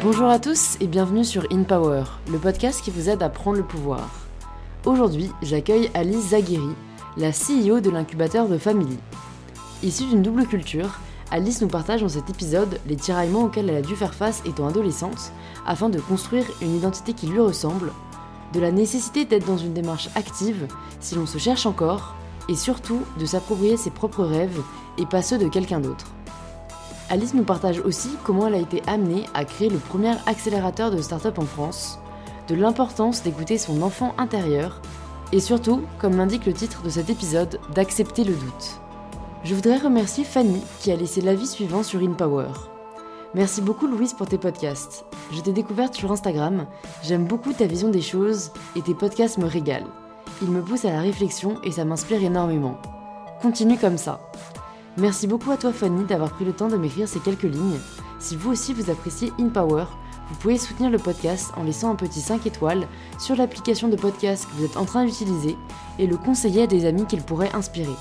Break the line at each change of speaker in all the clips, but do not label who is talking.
Bonjour à tous et bienvenue sur In Power, le podcast qui vous aide à prendre le pouvoir. Aujourd'hui, j'accueille Alice Zaghiri, la CEO de l'incubateur de Family. Issue d'une double culture, Alice nous partage dans cet épisode les tiraillements auxquels elle a dû faire face étant adolescente afin de construire une identité qui lui ressemble, de la nécessité d'être dans une démarche active si l'on se cherche encore, et surtout de s'approprier ses propres rêves et pas ceux de quelqu'un d'autre. Alice nous partage aussi comment elle a été amenée à créer le premier accélérateur de start-up en France, de l'importance d'écouter son enfant intérieur, et surtout, comme l'indique le titre de cet épisode, d'accepter le doute. Je voudrais remercier Fanny qui a laissé l'avis suivant sur InPower. Merci beaucoup Louise pour tes podcasts. Je t'ai découverte sur Instagram, j'aime beaucoup ta vision des choses et tes podcasts me régalent. Ils me poussent à la réflexion et ça m'inspire énormément. Continue comme ça. Merci beaucoup à toi Fanny d'avoir pris le temps de m'écrire ces quelques lignes. Si vous aussi vous appréciez InPower, vous pouvez soutenir le podcast en laissant un petit 5 étoiles sur l'application de podcast que vous êtes en train d'utiliser et le conseiller à des amis qu'il pourrait inspirer.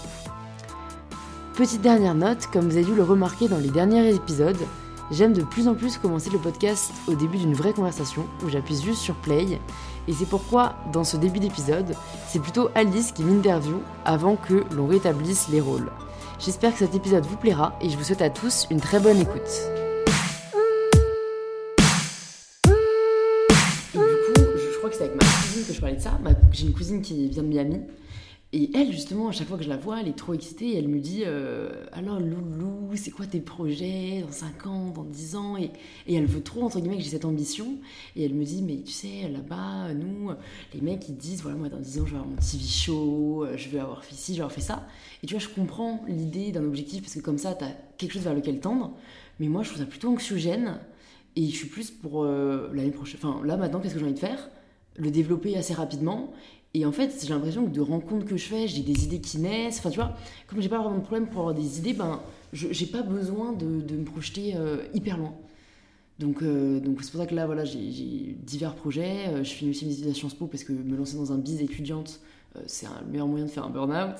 Petite dernière note, comme vous avez dû le remarquer dans les derniers épisodes, J'aime de plus en plus commencer le podcast au début d'une vraie conversation où j'appuie juste sur play. Et c'est pourquoi, dans ce début d'épisode, c'est plutôt Alice qui m'interviewe avant que l'on rétablisse les rôles. J'espère que cet épisode vous plaira et je vous souhaite à tous une très bonne écoute. Et du coup, je crois que c'est avec ma cousine que je parlais de ça. J'ai une cousine qui vient de Miami et elle, justement, à chaque fois que je la vois, elle est trop excitée et elle me dit euh, Alors, Loulou, c'est quoi tes projets dans 5 ans, dans 10 ans? Et, elle veut trop, entre guillemets, que j'ai cette ambition. Et elle me dit Mais tu sais, là-bas, nous, les mecs, ils disent Voilà, moi, dans 10 ans, je vais avoir mon TV show, euh, je vais avoir fait ci, je vais avoir fait ça. Et tu vois, je comprends l'idée d'un objectif parce que comme ça, tu as quelque chose vers lequel tendre. Mais moi, je trouve ça plutôt anxiogène et je suis plus pour euh, l'année prochaine. Enfin, là, maintenant, qu'est-ce que j'ai envie de faire? Le développer assez rapidement et en fait, j'ai l'impression que de rencontres que je fais, j'ai des idées qui naissent. Enfin, tu vois, comme j'ai pas vraiment de problème pour avoir des idées, ben, j'ai pas besoin de, de me projeter euh, hyper loin. Donc, euh, donc c'est pour ça que là, voilà, j'ai divers projets. Euh, je finis aussi mes études à Sciences Po parce que me lancer dans un biz étudiante, c'est le meilleur moyen de faire un burn-out.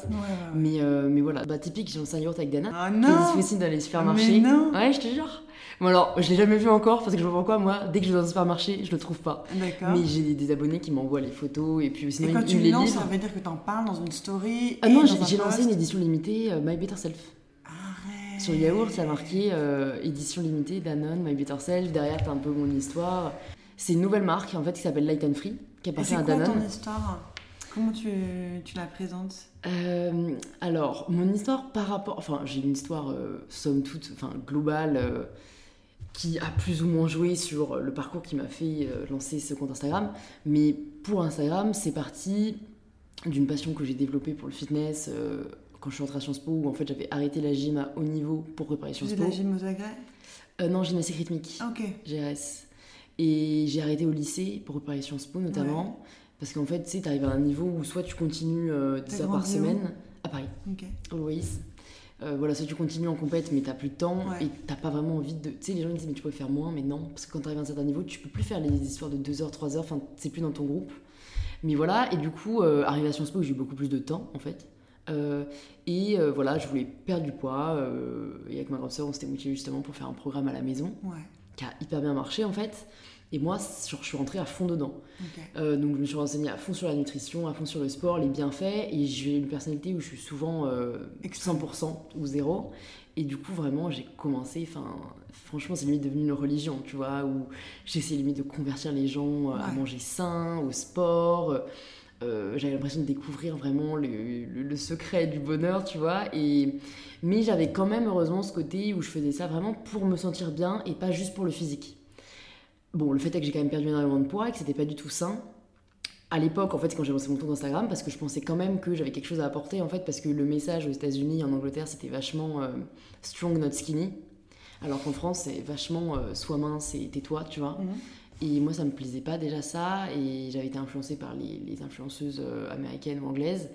Mais, mais voilà, bah, typique, j'ai lancé un yaourt avec Dana.
Ah non
Qui est difficile dans les supermarchés.
Mais non
Ouais, je te jure. Bon alors, je l'ai jamais vu encore parce que je vois pourquoi moi, dès que je vais dans un supermarché, je le trouve pas.
D'accord.
Mais j'ai des abonnés qui m'envoient les photos et puis sinon
Et quand
ils,
tu
les
lances, ça veut dire que t'en parles dans une story
Ah
et
non, j'ai lancé une édition limitée euh, My Better Self.
Arrête
Sur yaourt, ça a marqué euh, édition limitée Danone, My Better Self. Derrière, t'as un peu mon histoire. C'est une nouvelle marque en fait qui s'appelle Light and Free, qui appartient
c'est
à
quoi
Danone.
ton histoire? Comment tu, tu la présentes?
Euh, alors, mon histoire par rapport. Enfin, j'ai une histoire, euh, somme toute, enfin, globale, euh, qui a plus ou moins joué sur le parcours qui m'a fait lancer ce compte Instagram. Mais pour Instagram, c'est parti d'une passion que j'ai développée pour le fitness quand je suis rentrée à Sciences Po, où en fait j'avais arrêté la gym à haut niveau pour préparer Sciences Po.
la gym aux agrès?
Non, gymnastique rythmique.
Ah, ok.
GRS. Et j'ai arrêté au lycée pour préparer Sciences Po notamment. Parce qu'en fait, tu sais, t'arrives à un niveau où soit tu continues euh, 10
T'as
heures par
où
semaine à Paris,
Ok.
always. Euh, voilà, soit tu continues en compète mais t'as plus de temps
Ouais.
et t'as pas vraiment envie de. Tu sais, les gens ils disent mais tu peux faire moins, mais non, parce que quand t'arrives à un certain niveau, tu peux plus faire les histoires de 2 heures, 3 heures, enfin, c'est plus dans ton groupe. Mais voilà, et du coup, euh, arrivé à Sciences Po, j'ai eu beaucoup plus de temps en fait. Euh, et euh, voilà, je voulais perdre du poids. euh, et avec ma grande sœur, on s'était motivé justement pour faire un programme à la maison
Ouais.
qui a hyper bien marché en fait. Et moi, genre, je suis rentrée à fond dedans. Euh, donc je me suis renseignée à fond sur la nutrition, à fond sur le sport, les bienfaits. Et j'ai une personnalité où je suis souvent euh,
Extrême.
100% ou zéro. Et du coup, vraiment, j'ai commencé. Enfin, franchement, c'est limite devenu une religion, tu vois, où j'essayais limite de convertir les gens euh, à manger sain, au sport. Euh, j'avais l'impression de découvrir vraiment le, le- le secret du bonheur, tu vois. Et... Mais j'avais quand même, heureusement, ce côté où je faisais ça vraiment pour me sentir bien et pas juste pour le physique. Bon, le fait est que j'ai quand même perdu énormément de poids et que c'était pas du tout sain. À l'époque, en fait, quand j'ai lancé mon compte Instagram, parce que je pensais quand même que j'avais quelque chose à apporter, en fait, parce que le message aux États-Unis, en Angleterre, c'était vachement euh, strong, not skinny. Alors qu'en France, c'est vachement euh, sois mince et tais-toi, tu vois.
Mhm.
Et moi, ça me plaisait pas déjà ça, et j'avais été influencée par les, les influenceuses euh, américaines ou anglaises.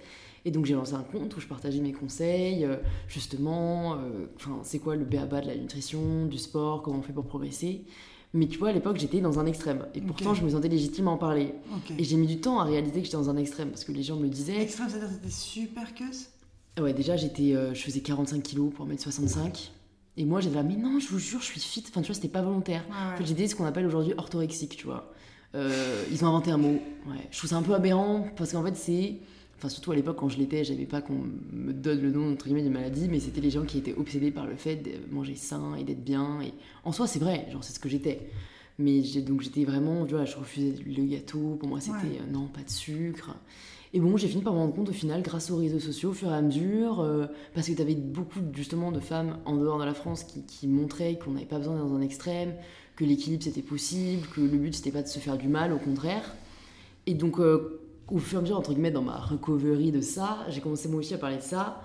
Et donc j'ai lancé un compte où je partageais mes conseils, euh, justement, enfin c'est quoi le béaba de la nutrition, du sport, comment on fait pour progresser. Mais tu vois, à l'époque, j'étais dans un extrême. Et pourtant, je me sentais légitime à en parler. Et j'ai mis du temps à réaliser que j'étais dans un extrême, parce que les gens me le disaient.
Extrême, c'est-à-dire que c'était super queuse
Ouais, déjà, j'étais, euh, je faisais 45 kilos pour 1m65. Et moi, j'étais là, mais non, je vous jure, je suis fit. Enfin, tu vois, c'était pas volontaire.
Ouais,
En
ouais.
fait, j'étais ce qu'on appelle aujourd'hui orthorexique, tu vois. Euh, ils ont inventé un mot. Ouais. Je trouve ça un peu aberrant parce qu'en fait, c'est. Enfin, surtout à l'époque, quand je l'étais, j'avais pas qu'on me donne le nom, entre guillemets, d'une maladie, mais c'était les gens qui étaient obsédés par le fait de manger sain et d'être bien. Et en soi, c'est vrai, genre, c'est ce que j'étais. Mais j'ai- donc, j'étais vraiment, tu vois, je refusais le gâteau. Pour moi, c'était
Ouais.
euh, non, pas de sucre. Et bon, j'ai fini par me rendre compte au final, grâce aux réseaux sociaux, au fur et à mesure, euh, parce que tu avais beaucoup justement de femmes en dehors de la France qui, qui montraient qu'on n'avait pas besoin d'être dans un extrême, que l'équilibre c'était possible, que le but c'était pas de se faire du mal, au contraire. Et donc, euh, au fur et à mesure, entre guillemets, dans ma recovery de ça, j'ai commencé moi aussi à parler de ça.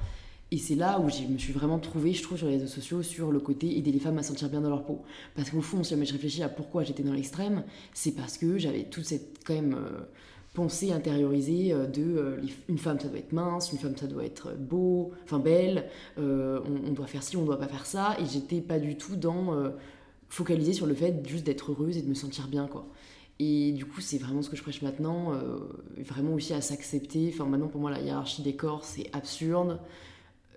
Et c'est là où je me suis vraiment trouvée, je trouve, sur les réseaux sociaux, sur le côté aider les femmes à se sentir bien dans leur peau. Parce qu'au fond, si jamais je réfléchis à pourquoi j'étais dans l'extrême, c'est parce que j'avais toute cette, quand même, euh, pensée intériorisée euh, de euh, une femme ça doit être mince, une femme ça doit être beau, enfin belle, on, doit faire ci, on doit pas faire ça. Et j'étais pas du tout dans focaliser sur le fait juste d'être heureuse et de me sentir bien, quoi. Et du coup, c'est vraiment ce que je prêche maintenant, euh, vraiment aussi à s'accepter. Enfin, maintenant, pour moi, la hiérarchie des corps, c'est absurde.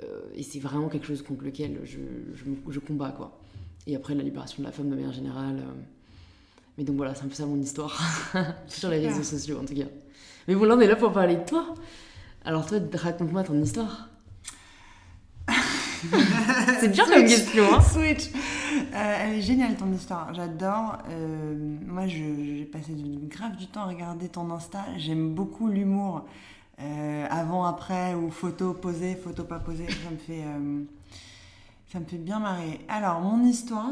Euh, et c'est vraiment quelque chose contre lequel je, je, combats, quoi. Et après, la libération de la femme de manière générale. euh, Mais donc voilà, c'est un peu ça mon histoire. Sur les réseaux sociaux, en tout cas. Mais bon, là, on est là pour parler de toi. Alors, toi, raconte-moi ton histoire. c'est dur comme question, hein
Switch. Euh, elle est géniale ton histoire, j'adore. Euh, moi, j'ai passé grave du temps à regarder ton Insta. J'aime beaucoup l'humour. Euh, avant, après, ou photo posée, photo pas posée. Ça me fait, euh, ça me fait bien marrer. Alors, mon histoire.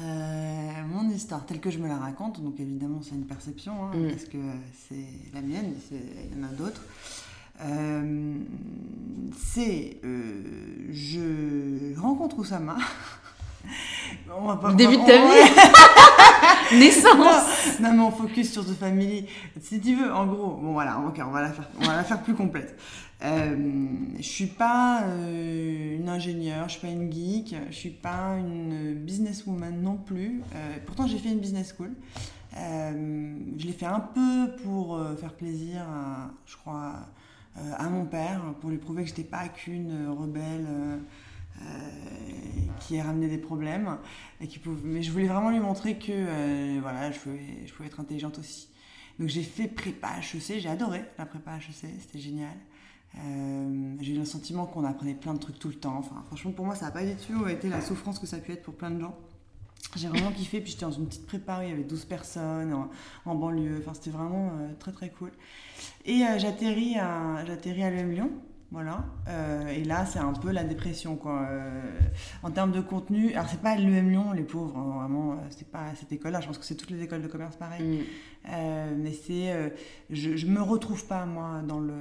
euh, mon histoire telle que je me la raconte, donc évidemment c'est une perception, hein,
Mm.
parce que c'est la mienne, il y en a d'autres. Euh, c'est euh, je rencontre Oussama. On va pas-
Le début de ta vie Naissance
Non, mais on focus sur The Family. Si tu veux, en gros, bon voilà, ok, on va la faire, on va la faire plus complète. Euh, je suis pas euh, une ingénieure, je suis pas une geek, je suis pas une businesswoman non plus. Euh, pourtant, j'ai fait une business school. Euh, je l'ai fait un peu pour faire plaisir, à, je crois, à mon père, pour lui prouver que j'étais pas qu'une rebelle. Euh, qui a ramené des problèmes et qui pouvait- mais je voulais vraiment lui montrer que euh, voilà je pouvais, être intelligente aussi. Donc j'ai fait prépa HEC j'ai adoré la prépa HEC c'était génial. Euh, j'ai eu le sentiment qu'on apprenait plein de trucs tout le temps. Enfin franchement pour moi ça n'a pas du tout été la souffrance que ça a pu être pour plein de gens. J'ai vraiment kiffé puis j'étais dans une petite prépa où il y avait 12 personnes en, banlieue. Enfin c'était vraiment très très cool. Et euh, j'atterris à à Lyon voilà. Euh, et là, c'est un peu la dépression, quoi. Euh, en termes de contenu, alors c'est pas l'EM Lyon, les pauvres, hein, vraiment, euh, c'est pas cette école-là. Je pense que c'est toutes les écoles de commerce pareil.
Mm.
Euh, mais c'est, euh, je, je me retrouve pas moi dans le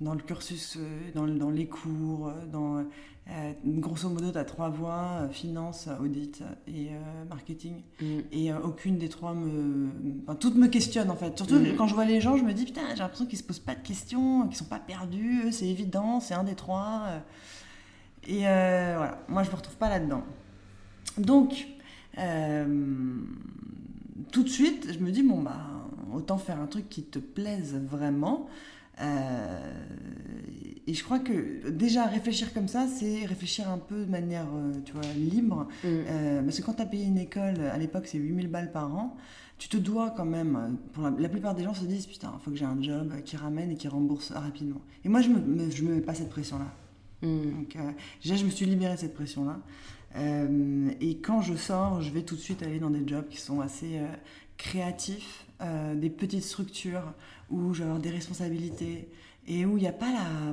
dans le cursus, euh, dans, dans les cours, dans euh, grosso modo, tu as trois voies euh, finance, audit et euh, marketing.
Mm.
Et aucune des trois me. Enfin, toutes me questionnent en fait. Surtout
Mhm.
quand je vois les gens, je me dis putain, j'ai l'impression qu'ils se posent pas de questions, qu'ils sont pas perdus, c'est évident, c'est un des trois. Et voilà, moi je me retrouve pas là-dedans. Donc, tout de suite, je me dis bon, bah, autant faire un truc qui te plaise vraiment. Euh, et je crois que déjà réfléchir comme ça, c'est réfléchir un peu de manière, euh, tu vois, libre.
Mm.
Euh, parce que quand tu as payé une école, à l'époque c'est 8000 balles par an, tu te dois quand même, pour la, la plupart des gens se disent putain, il faut que j'ai un job qui ramène et qui rembourse rapidement. Et moi je me, me- je me mets pas cette pression-là.
Mm.
Donc euh, déjà je me suis libérée de cette pression-là. Euh, et quand je sors, je vais tout de suite aller dans des jobs qui sont assez euh, créatifs, euh, des petites structures où je vais avoir des responsabilités et où il n'y a pas la...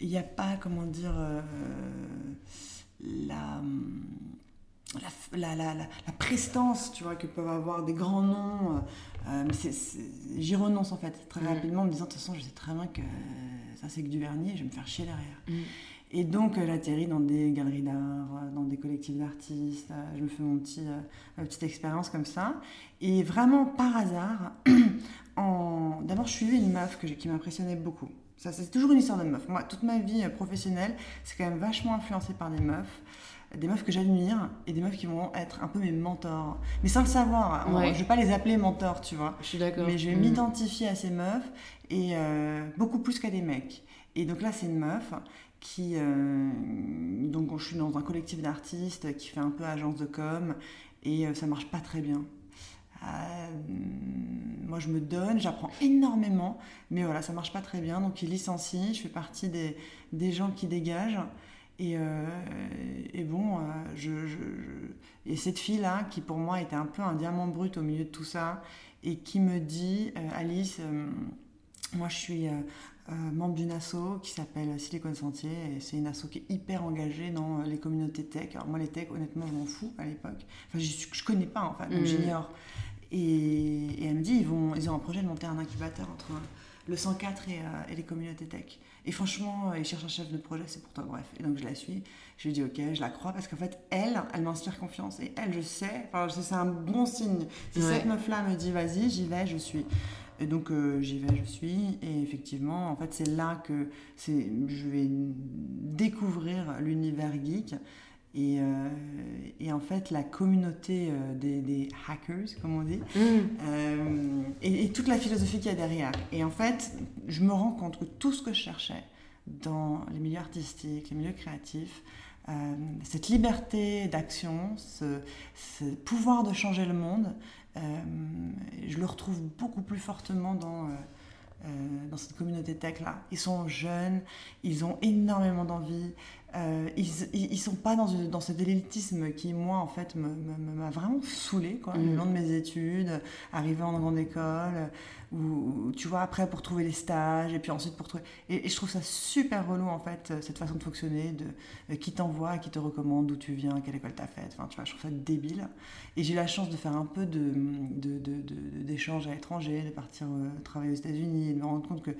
Il n'y a pas, comment dire, la, la, la, la, prestance, tu vois, que peuvent avoir des grands noms. J'y renonce en fait très
Mhm.
rapidement en me disant, de toute façon, je sais très bien que ça c'est que du vernis et je vais me faire chier derrière.
Mm.
Et donc, j'atterris dans des galeries d'art, euh, dans des collectifs d'artistes. euh, Je me fais mon petit, euh, ma petite expérience comme ça. Et vraiment, par hasard, en... d'abord, je suivais une meuf que qui m'impressionnait beaucoup. Ça, c'est toujours une histoire de meuf. Moi, toute ma vie professionnelle, c'est quand même vachement influencé par des meufs. Des meufs que j'admire et des meufs qui vont être un peu mes mentors. Mais sans le savoir.
Ouais.
Je vais pas les appeler mentors, tu vois.
Je suis d'accord.
Mais je vais
Mm.
m'identifier à ces meufs et euh, beaucoup plus qu'à des mecs. Et donc là, c'est une meuf qui. donc, je suis dans un collectif d'artistes qui fait un peu agence de com et ça marche pas très bien. moi, je me donne, j'apprends énormément, mais voilà, ça marche pas très bien. Donc, il licencie, je fais partie des, des gens qui dégagent. Et, euh, bon, euh, je, et cette fille-là, qui pour moi était un peu un diamant brut au milieu de tout ça, et qui me dit, euh, Alice, moi je suis membre d'une asso qui s'appelle Silicon Sentier, et c'est une asso qui est hyper engagée dans les communautés tech. Alors moi les tech, honnêtement, je m'en fous à l'époque. Enfin, je, je connais pas, en fait, donc mmh. j'ignore. Et, et, elle me dit, ils, vont, ils ont un projet de monter un incubateur entre le 104 et, et les communautés tech. Et franchement, euh, il cherche un chef de projet, c'est pour toi, bref. Et donc je la suis, je lui dis ok, je la crois, parce qu'en fait, elle, elle m'inspire confiance. Et elle, je sais, enfin, c'est un bon signe. Si cette meuf-là me dit vas-y, j'y vais, je suis. Et donc euh, j'y vais, je suis. Et effectivement, en fait, c'est là que je vais découvrir l'univers geek. Et, euh, et, en fait, la communauté des, des, hackers, comme on dit, mm. et, et, toute la philosophie qu'il y a derrière. Et en fait, je me rends compte que tout ce que je cherchais dans les milieux artistiques, les milieux créatifs, euh, cette liberté d'action, ce, pouvoir de changer le monde, euh, je le retrouve beaucoup plus fortement dans, euh, dans cette communauté tech-là. Ils sont jeunes, ils ont énormément d'envie, ils, ils, sont pas dans, dans cet élitisme qui, moi, en fait, m'a vraiment saoulé, quoi, le mmh. long de mes études, arrivé en grande école, ou tu vois après pour trouver les stages et puis ensuite pour trouver et, je trouve ça super relou en fait cette façon de fonctionner de euh, qui t'envoie qui te recommande d'où tu viens quelle école t'as faite enfin tu vois je trouve ça débile et j'ai la chance de faire un peu de d'échanges de, à l'étranger de partir euh, travailler aux États-Unis et de me rendre compte que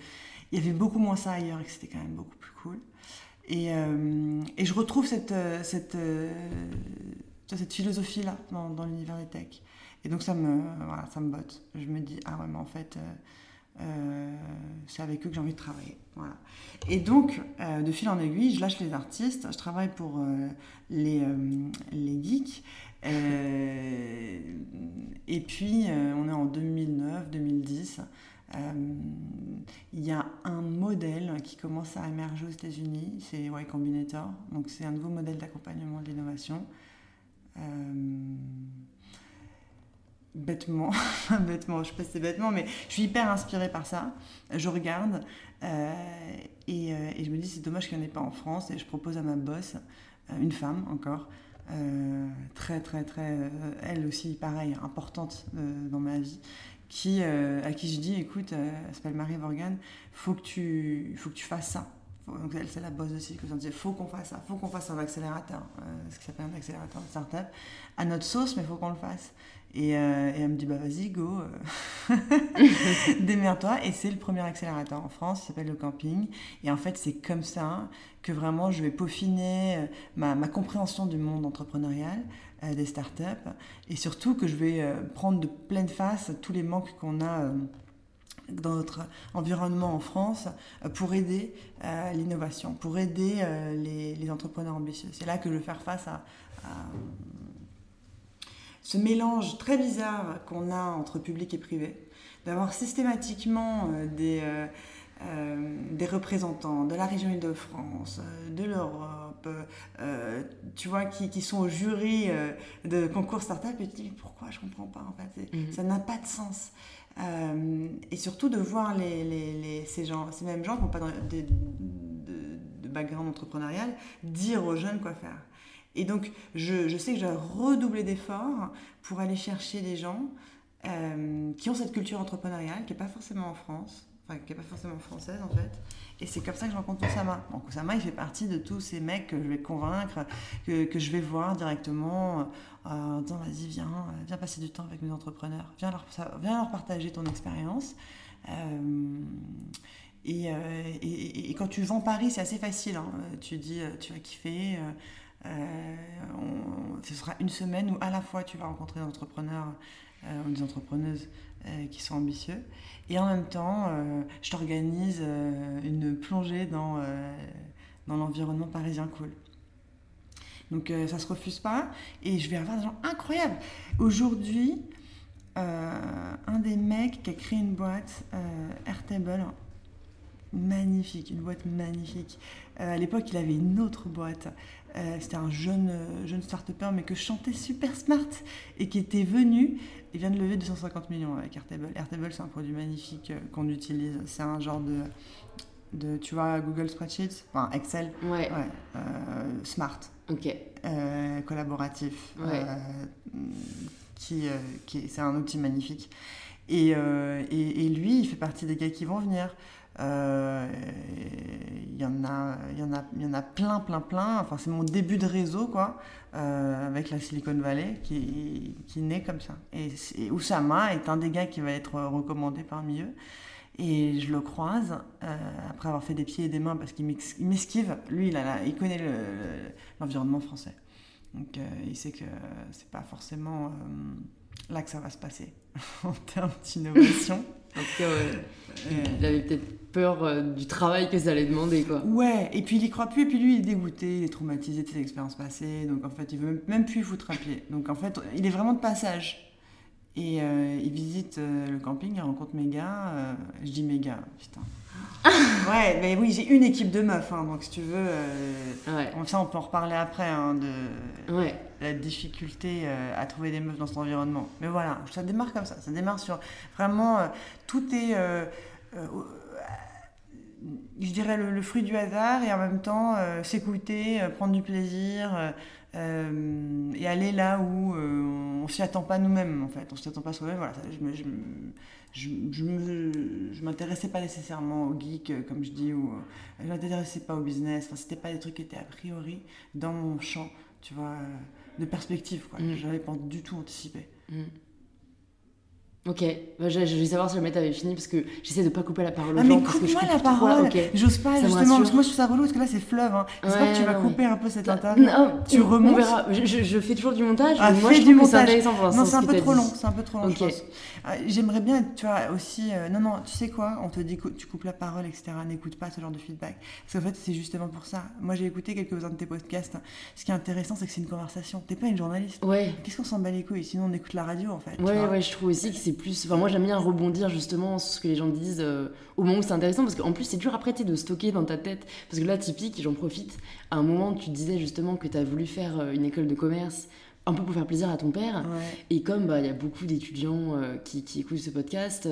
il y avait beaucoup moins ça ailleurs et que c'était quand même beaucoup plus cool et, euh, et je retrouve cette cette cette philosophie là dans, l'univers des tech et donc ça me, voilà, botte. Je me dis, ah ouais, mais en fait, euh, euh, c'est avec eux que j'ai envie de travailler. Et donc, euh, de fil en aiguille, je lâche les artistes, je travaille pour les, les geeks. et puis, on est en 2009, 2010. Il y a un modèle qui commence à émerger aux États-Unis, c'est Y Combinator. Donc, c'est un nouveau modèle d'accompagnement de l'innovation bêtement, bêtement, je sais pas si c'est bêtement, mais je suis hyper inspirée par ça. Je regarde euh, et, euh, je me dis c'est dommage qu'il n'y en ait pas en France et je propose à ma boss, euh, une femme encore, très très très, elle aussi pareil, importante dans ma vie, qui, à qui je dis écoute, elle s'appelle Marie Morgan, faut que tu, faut que tu fasses ça. Donc elle, c'est la boss aussi, que je disais, faut qu'on fasse ça, faut qu'on fasse un accélérateur, ce qui s'appelle un accélérateur de start-up, à notre sauce, mais faut qu'on le fasse. Euh, et, elle me dit, bah vas-y, go, euh. démerde-toi. Et c'est le premier accélérateur en France, il s'appelle le camping. Et en fait, c'est comme ça que vraiment je vais peaufiner euh, ma compréhension du monde entrepreneurial, des startups, et surtout que je vais prendre de pleine face tous les manques qu'on a dans notre environnement en France pour aider l'innovation, pour aider les, entrepreneurs ambitieux. C'est là que je vais faire face à, ce mélange très bizarre qu'on a entre public et privé, d'avoir systématiquement euh, des, euh, euh, des représentants de la région Île-de-France, de l'Europe, tu vois, qui, qui, sont au jury de concours startup et tu te dis pourquoi je comprends pas en fait, mhm. ça n'a pas de sens. et surtout de voir les, les, ces, gens, ces mêmes gens qui n'ont pas de, de, de background entrepreneurial dire aux jeunes quoi faire. Et donc, je, je sais que je dois redoubler d'efforts pour aller chercher des gens euh, qui ont cette culture entrepreneuriale, qui n'est pas forcément en France, enfin, qui n'est pas forcément française en fait. Et c'est comme ça que je rencontre Oussama. Donc il fait partie de tous ces mecs que je vais convaincre, que, que je vais voir directement euh, en disant vas-y, viens, viens passer du temps avec mes entrepreneurs, viens leur, viens leur partager ton expérience. Euh, et, et, quand tu vends Paris, c'est assez facile. Hein. Tu dis, tu vas kiffer. Euh, ce sera une semaine où à la fois tu vas rencontrer des entrepreneurs euh, ou des entrepreneuses euh, qui sont ambitieux et en même temps je t'organise une plongée dans, dans l'environnement parisien cool. Donc ça se refuse pas et je vais avoir des gens incroyables. Aujourd'hui, un des mecs qui a créé une boîte, Airtable, magnifique, une boîte magnifique. à l'époque, il avait une autre boîte. C'était un jeune, jeune start-upper, mais que chantait super smart et qui était venu. Il vient de lever 250 millions avec Airtable. Airtable, c'est un produit magnifique qu'on utilise. C'est un genre de de, tu vois, Google Spreadsheets, enfin Excel,
ouais.
Euh, smart,
ok,
euh, collaboratif, euh, qui, qui c'est un outil magnifique. Et, et, et, lui, il fait partie des gars qui vont venir. Il y, en a, y, y en a plein, plein, plein. Enfin, c'est mon début de réseau, quoi, avec la Silicon Valley, qui, qui naît comme ça. Et, et Oussama est un des gars qui va être recommandé parmi eux. Et je le croise, euh, après avoir fait des pieds et des mains, parce qu'il m'esquive. Lui, il, connaît l'environnement français. Donc, euh, il sait que c'est pas forcément euh, là que ça va se passer, en termes d'innovation.
En tout cas, il avait peut-être peur du travail que ça allait demander, quoi.
Ouais, et puis il y croit plus, et puis lui, il est dégoûté, il est traumatisé de ses expériences passées, donc en fait, il veut même, plus foutre un pied. Donc en fait, il est vraiment de passage. Et euh, il visite euh, le camping, il rencontre mes gars. Euh, je dis mes putain. ouais, mais oui, j'ai une équipe de meufs, hein, donc si tu veux, ouais. ça on peut en reparler après, hein, de
ouais.
la difficulté à trouver des meufs dans cet environnement. Mais voilà, ça démarre comme ça, ça démarre sur vraiment, tout est, je dirais, le, fruit du hasard et en même temps s'écouter, prendre du plaisir, euh, et aller là où euh, on s'y attend pas nous-mêmes en fait, on s'y attend pas soi-même. Voilà, je, je, je, m'intéressais pas nécessairement au geek euh, comme je dis ou je m'intéressais pas au business. Enfin, c'était pas des trucs qui étaient a priori dans mon champ, tu vois, de perspective quoi. Mm. J'avais pas du tout anticipé. Mm.
Ok, bah, je, vais savoir si jamais t'avais fini parce que j'essaie de pas couper la parole aux
ah, gens. Mais coupe-moi la parole J'ose pas justement, parce que moi je trouve ça relou parce que là c'est fleuve. Hein. J'espère que tu vas couper un peu cette interview. Non,
tu remontes. On verra. Je, je, fais toujours du montage. Ah, moi je du montage.
Non, c'est un peu trop long. C'est un peu trop long. Ah, j'aimerais bien, tu vois, aussi. Euh, non, non, tu sais quoi On te dit que tu coupes la parole, etc. N'écoute pas ce genre de feedback. Parce qu'en fait, c'est justement pour ça. Moi j'ai écouté quelques-uns de tes podcasts. Ce qui est intéressant, c'est que c'est une conversation. T'es pas une journaliste.
Ouais.
Qu'est-ce qu'on s'en bat les couilles? Sinon on écoute la radio en fait.
Ouais, ouais, je trouve aussi que c'est plus. Enfin, moi j'aime bien rebondir justement sur ce que les gens disent euh, au moment où c'est intéressant parce qu'en plus c'est dur après de stocker dans ta tête. Parce que là typique j'en profite à un moment tu disais justement que tu as voulu faire euh, une école de commerce un peu pour faire plaisir à ton père. Et comme bah, il y a beaucoup d'étudiants euh, qui, écoutent ce podcast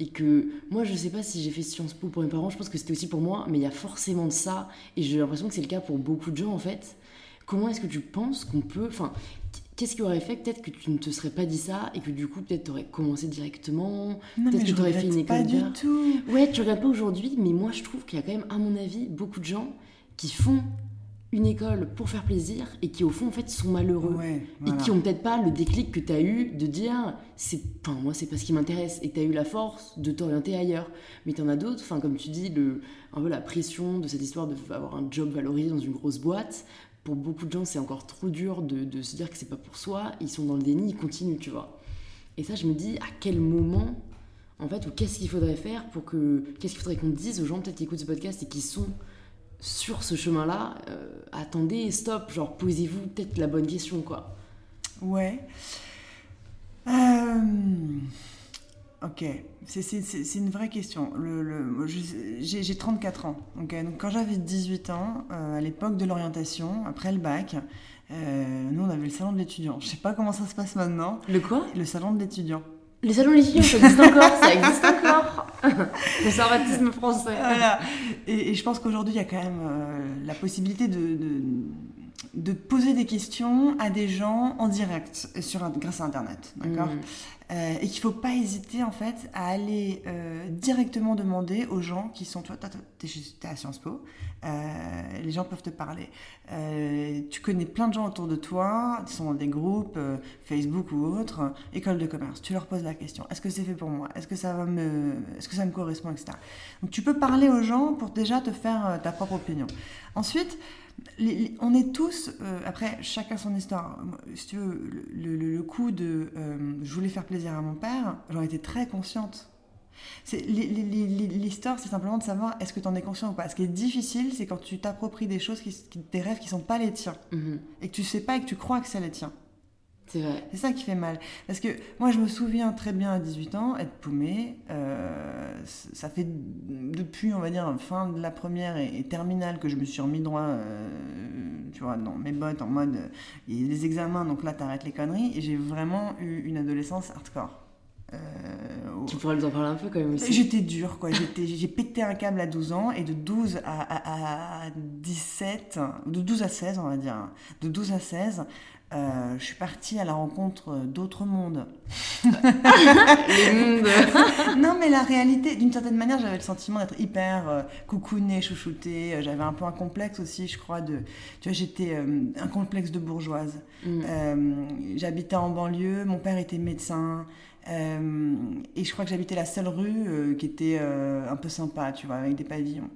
et que moi je sais pas si j'ai fait Sciences Po pour mes parents je pense que c'était aussi pour moi mais il y a forcément de ça et j'ai l'impression que c'est le cas pour beaucoup de gens en fait. Comment est-ce que tu penses qu'on peut enfin Qu'est-ce qui aurait fait peut-être que tu ne te serais pas dit ça et que du coup peut-être tu aurais commencé directement Peut-être que tu aurais fait une école
pas du tout.
Ouais, tu regardes pas aujourd'hui, mais moi je trouve qu'il y a quand même, à mon avis, beaucoup de gens qui font une école pour faire plaisir et qui au fond en fait sont malheureux. Et qui ont peut-être pas le déclic que tu as eu de dire c'est enfin moi c'est pas ce qui m'intéresse. Et tu as eu la force de t'orienter ailleurs. Mais tu en as d'autres enfin comme tu dis le un peu la pression de cette histoire de avoir un job valorisé dans une grosse boîte pour beaucoup de gens, c'est encore trop dur de, se dire que c'est pas pour soi. Ils sont dans le déni, ils continuent, tu vois. Et ça, je me dis, à quel moment, en fait, ou qu'est-ce qu'il faudrait faire pour que. Qu'est-ce qu'il faudrait qu'on dise aux gens, peut-être qui écoutent ce podcast et qui sont sur ce chemin-là euh, Attendez, stop, genre, posez-vous peut-être la bonne question, quoi.
Ouais. Euh... Ok, c'est une vraie question. Le, J'ai 34 ans. donc quand j'avais 18 ans, euh, à l'époque de l'orientation, après le bac, euh, nous on avait le salon de l'étudiant. Je sais pas comment ça se passe maintenant.
Le quoi?
Le salon de l'étudiant.
Les salons de l'étudiant, ça existe encore, ça existe encore? Conservatisme français.
Voilà. Et, je pense qu'aujourd'hui, il y a quand même euh, la possibilité de, de, poser des questions à des gens en direct sur, grâce à Internet. D'accord? Mm. Euh, et qu'il ne faut pas hésiter en fait à aller euh, directement demander aux gens qui sont toi, tu es, à Sciences Po, euh, les gens peuvent te parler. tu connais plein de gens autour de toi, qui sont dans des groupes, Facebook ou autres, école de commerce. Tu leur poses la question est-ce que c'est fait pour moi? Est-ce que ça me, est-ce que ça me correspond, etc. Donc tu peux parler aux gens pour déjà te faire ta propre opinion. Ensuite, on est tous, euh, après chacun son histoire. Si tu veux, le, coup de euh, je voulais faire plaisir à mon père, j'en étais très consciente. L'histoire, c'est simplement de savoir est-ce que tu en es conscient ou pas? Ce qui est difficile, c'est quand tu t'appropries des choses, qui, des rêves qui sont pas les tiens, mm-hmm. et que tu sais pas et que tu crois que c'est les tiens.
C'est vrai.
C'est ça qui fait mal. Parce que moi, je me souviens très bien à 18 ans, être paumée. euh, ça fait depuis, on va dire, fin de la première et, et terminale que je me suis remis droit, euh, tu vois, dans mes bottes, en mode, euh, il y a des examens, donc là, t'arrêtes les conneries. Et j'ai vraiment eu une adolescence hardcore. Euh,
Tu pourrais nous en parler un peu quand même aussi.
J'étais dure, quoi. J'ai pété un câble à 12 ans et de 12 à, à- à 17, de 12 à 16, on va dire, de 12 à 16, euh, je suis partie à la rencontre d'autres mondes.
Les mondes.
non, mais la réalité, d'une certaine manière, j'avais le sentiment d'être hyper euh, coucounée, chouchoutée. J'avais un peu un complexe aussi, je crois, de. Tu vois, j'étais euh, un complexe de bourgeoise.
Mm.
J'habitais en banlieue, mon père était médecin. Euh, et je crois que j'habitais la seule rue euh, qui était euh, un peu sympa, tu vois, avec des pavillons.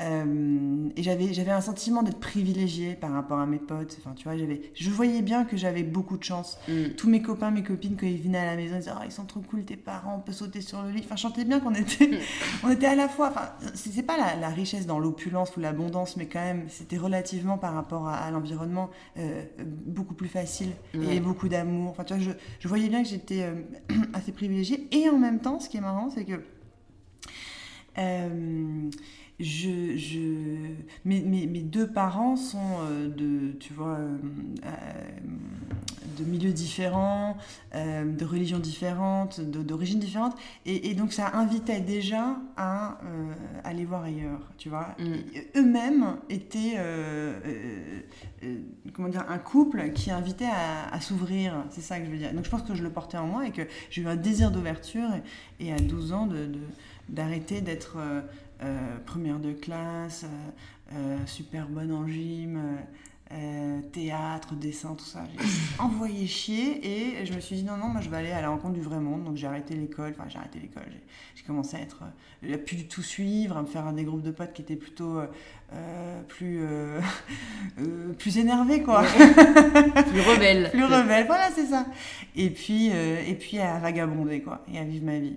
Euh, et j'avais j'avais un sentiment d'être privilégiée par rapport à mes potes. Enfin, tu vois, j'avais, je voyais bien que j'avais beaucoup de chance.
Mm.
Tous mes copains, mes copines, quand ils venaient à la maison, ils disaient oh, ils sont trop cool tes parents, on peut sauter sur le lit. Enfin, je sentais bien qu'on était, on était à la fois. Enfin, c'est pas la, la richesse dans l'opulence ou l'abondance, mais quand même, c'était relativement par rapport à, à l'environnement euh, beaucoup plus facile
Ouais.
et beaucoup d'amour. Enfin, tu vois, je, je voyais bien que j'étais euh, assez privilégiée. Et en même temps, ce qui est marrant, c'est que euh, je, je, mes, mes, mes deux parents sont euh, de, tu vois, euh, euh, de milieux différents, euh, de religions différentes, d'origines différentes, et, et donc ça invitait déjà à aller voir ailleurs, tu vois.
Mm.
Eux-mêmes étaient, comment dire, un couple qui invitait à, à s'ouvrir, c'est ça que je veux dire. Donc je pense que je le portais en moi et que j'ai eu un désir d'ouverture, et, et à 12 ans de, de- d'arrêter d'être première de classe, euh, euh, super bonne en gym, euh, euh, théâtre, dessin, tout ça. J'ai envoyé chier et je me suis dit non, non, moi je vais aller à la rencontre du vrai monde. Donc j'ai arrêté l'école, enfin j'ai arrêté l'école, j'ai, commencé à être, euh, à plus du tout suivre, à me faire des groupes de potes qui étaient plutôt euh, euh, plus, euh, euh, plus énervés quoi.
Plus rebelle.
plus rebelles, voilà c'est ça. Et puis, euh, et puis à vagabonder quoi, et à vivre ma vie.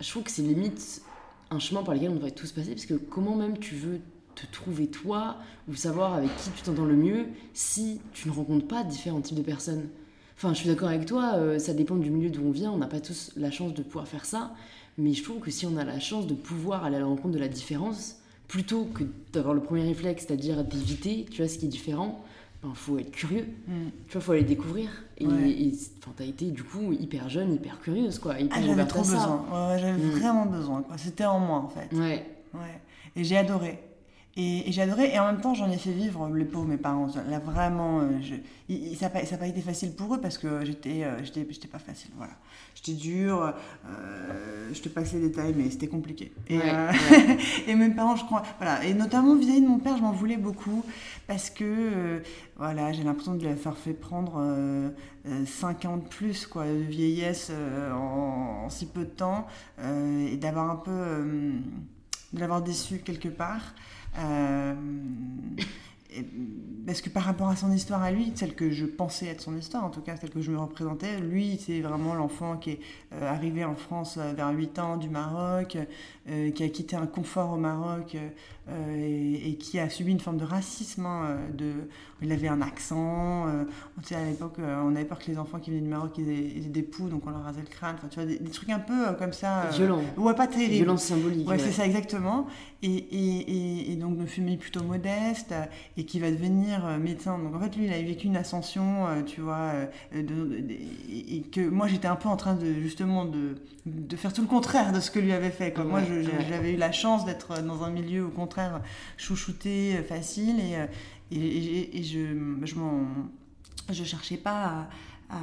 Je trouve que c'est limite un chemin par lequel on devrait tous passer parce que comment même tu veux te trouver toi ou savoir avec qui tu t'entends le mieux si tu ne rencontres pas différents types de personnes? Enfin, je suis d'accord avec toi, euh, ça dépend du milieu d'où on vient, on n'a pas tous la chance de pouvoir faire ça, mais je trouve que si on a la chance de pouvoir aller à la rencontre de la différence, plutôt que d'avoir le premier réflexe, c'est-à-dire d'éviter, tu vois, ce qui est différent, ben, faut être curieux,
Mm.
tu vois, faut aller découvrir. Et
Ouais.
et, t'as été du coup hyper jeune, hyper curieuse, quoi, hyper
Ah, j'avais
ouverte
trop besoin, Ouais, ouais, j'avais
Mm.
vraiment besoin quoi. C'était en moi en fait.
Ouais.
Ouais. Et j'ai adoré. Et, adoré, et en même temps, j'en ai fait vivre les pauvres, mes parents. Là, vraiment, euh, je, il- il- ça n'a pas, été facile pour eux parce que j'étais euh, j'étais pas facile. Voilà. J'étais dure, euh, je te passe les détails, mais c'était compliqué. Et,
Ouais,
euh,
ouais.
et mes parents, je crois, voilà. Et notamment vis-à-vis de mon père, je m'en voulais beaucoup parce que, euh, voilà, j'ai l'impression de lui avoir fait prendre euh, euh, 50 plus, quoi, de vieillesse en, en si peu de temps et d'avoir un peu. de l'avoir déçu quelque part. Euh, et- parce que par rapport à son histoire à lui, celle que je pensais être son histoire, en tout cas celle que je me représentais, lui c'est vraiment l'enfant qui est euh, arrivé en France euh, vers 8 ans du Maroc, euh, qui a quitté un confort au Maroc euh, et, et qui a subi une forme de racisme. hein, de, il avait un accent, à l'époque on avait peur que les enfants qui venaient du Maroc ils aient, ils aient des poux, donc on leur rasait le crâne, enfin tu vois, des, des trucs un peu comme ça.
Violent.
Ouais, pas terrible.
Violence symbolique.
Ouais,
ouais.
c'est ça exactement. Et, et, et, et donc de famille plutôt modeste et qui va devenir euh, médecin. Donc en fait, lui, il a vécu une ascension, euh, tu vois, euh, de- de- de- et que moi, j'étais un peu en train de justement de, de faire tout le contraire de ce que lui avait fait. Quoi. moi,
Ouais, ouais.
j'avais eu la chance d'être dans un milieu au contraire chouchouté, facile, et, et, et- et je, je cherchais pas à, à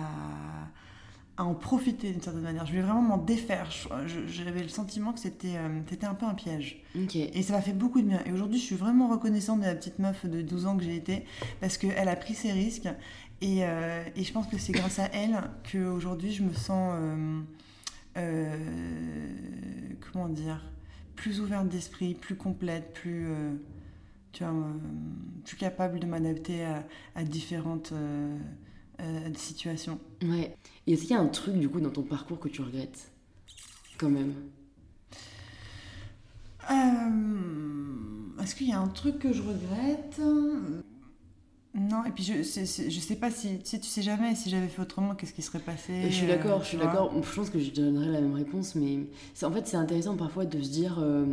à en profiter d'une certaine manière. Je voulais vraiment m'en défaire. J'avais le sentiment que c'était euh, c'était un peu un piège. Et ça m'a fait beaucoup de bien. Et aujourd'hui, je suis vraiment reconnaissante de la petite meuf de 12 ans que j'ai été parce qu'elle a pris ses risques. Et, euh, et je pense que c'est grâce à elle qu'aujourd'hui, je me sens. euh, comment dire Plus ouverte d'esprit, plus complète, plus. tu vois, plus capable de m'adapter à, à différentes situations.
Ouais. Et est-ce qu'il y a un truc du coup dans ton parcours que tu regrettes Quand même?
Euh, Est-ce qu'il y a un truc que je regrette? Non, et puis je, c'est- je sais pas si, si tu sais jamais, si j'avais fait autrement, qu'est-ce qui serait passé
Je suis
euh,
d'accord, je
tu
suis
vois.
d'accord. Je pense que je donnerais la même réponse, mais en fait, c'est intéressant parfois de se dire. euh,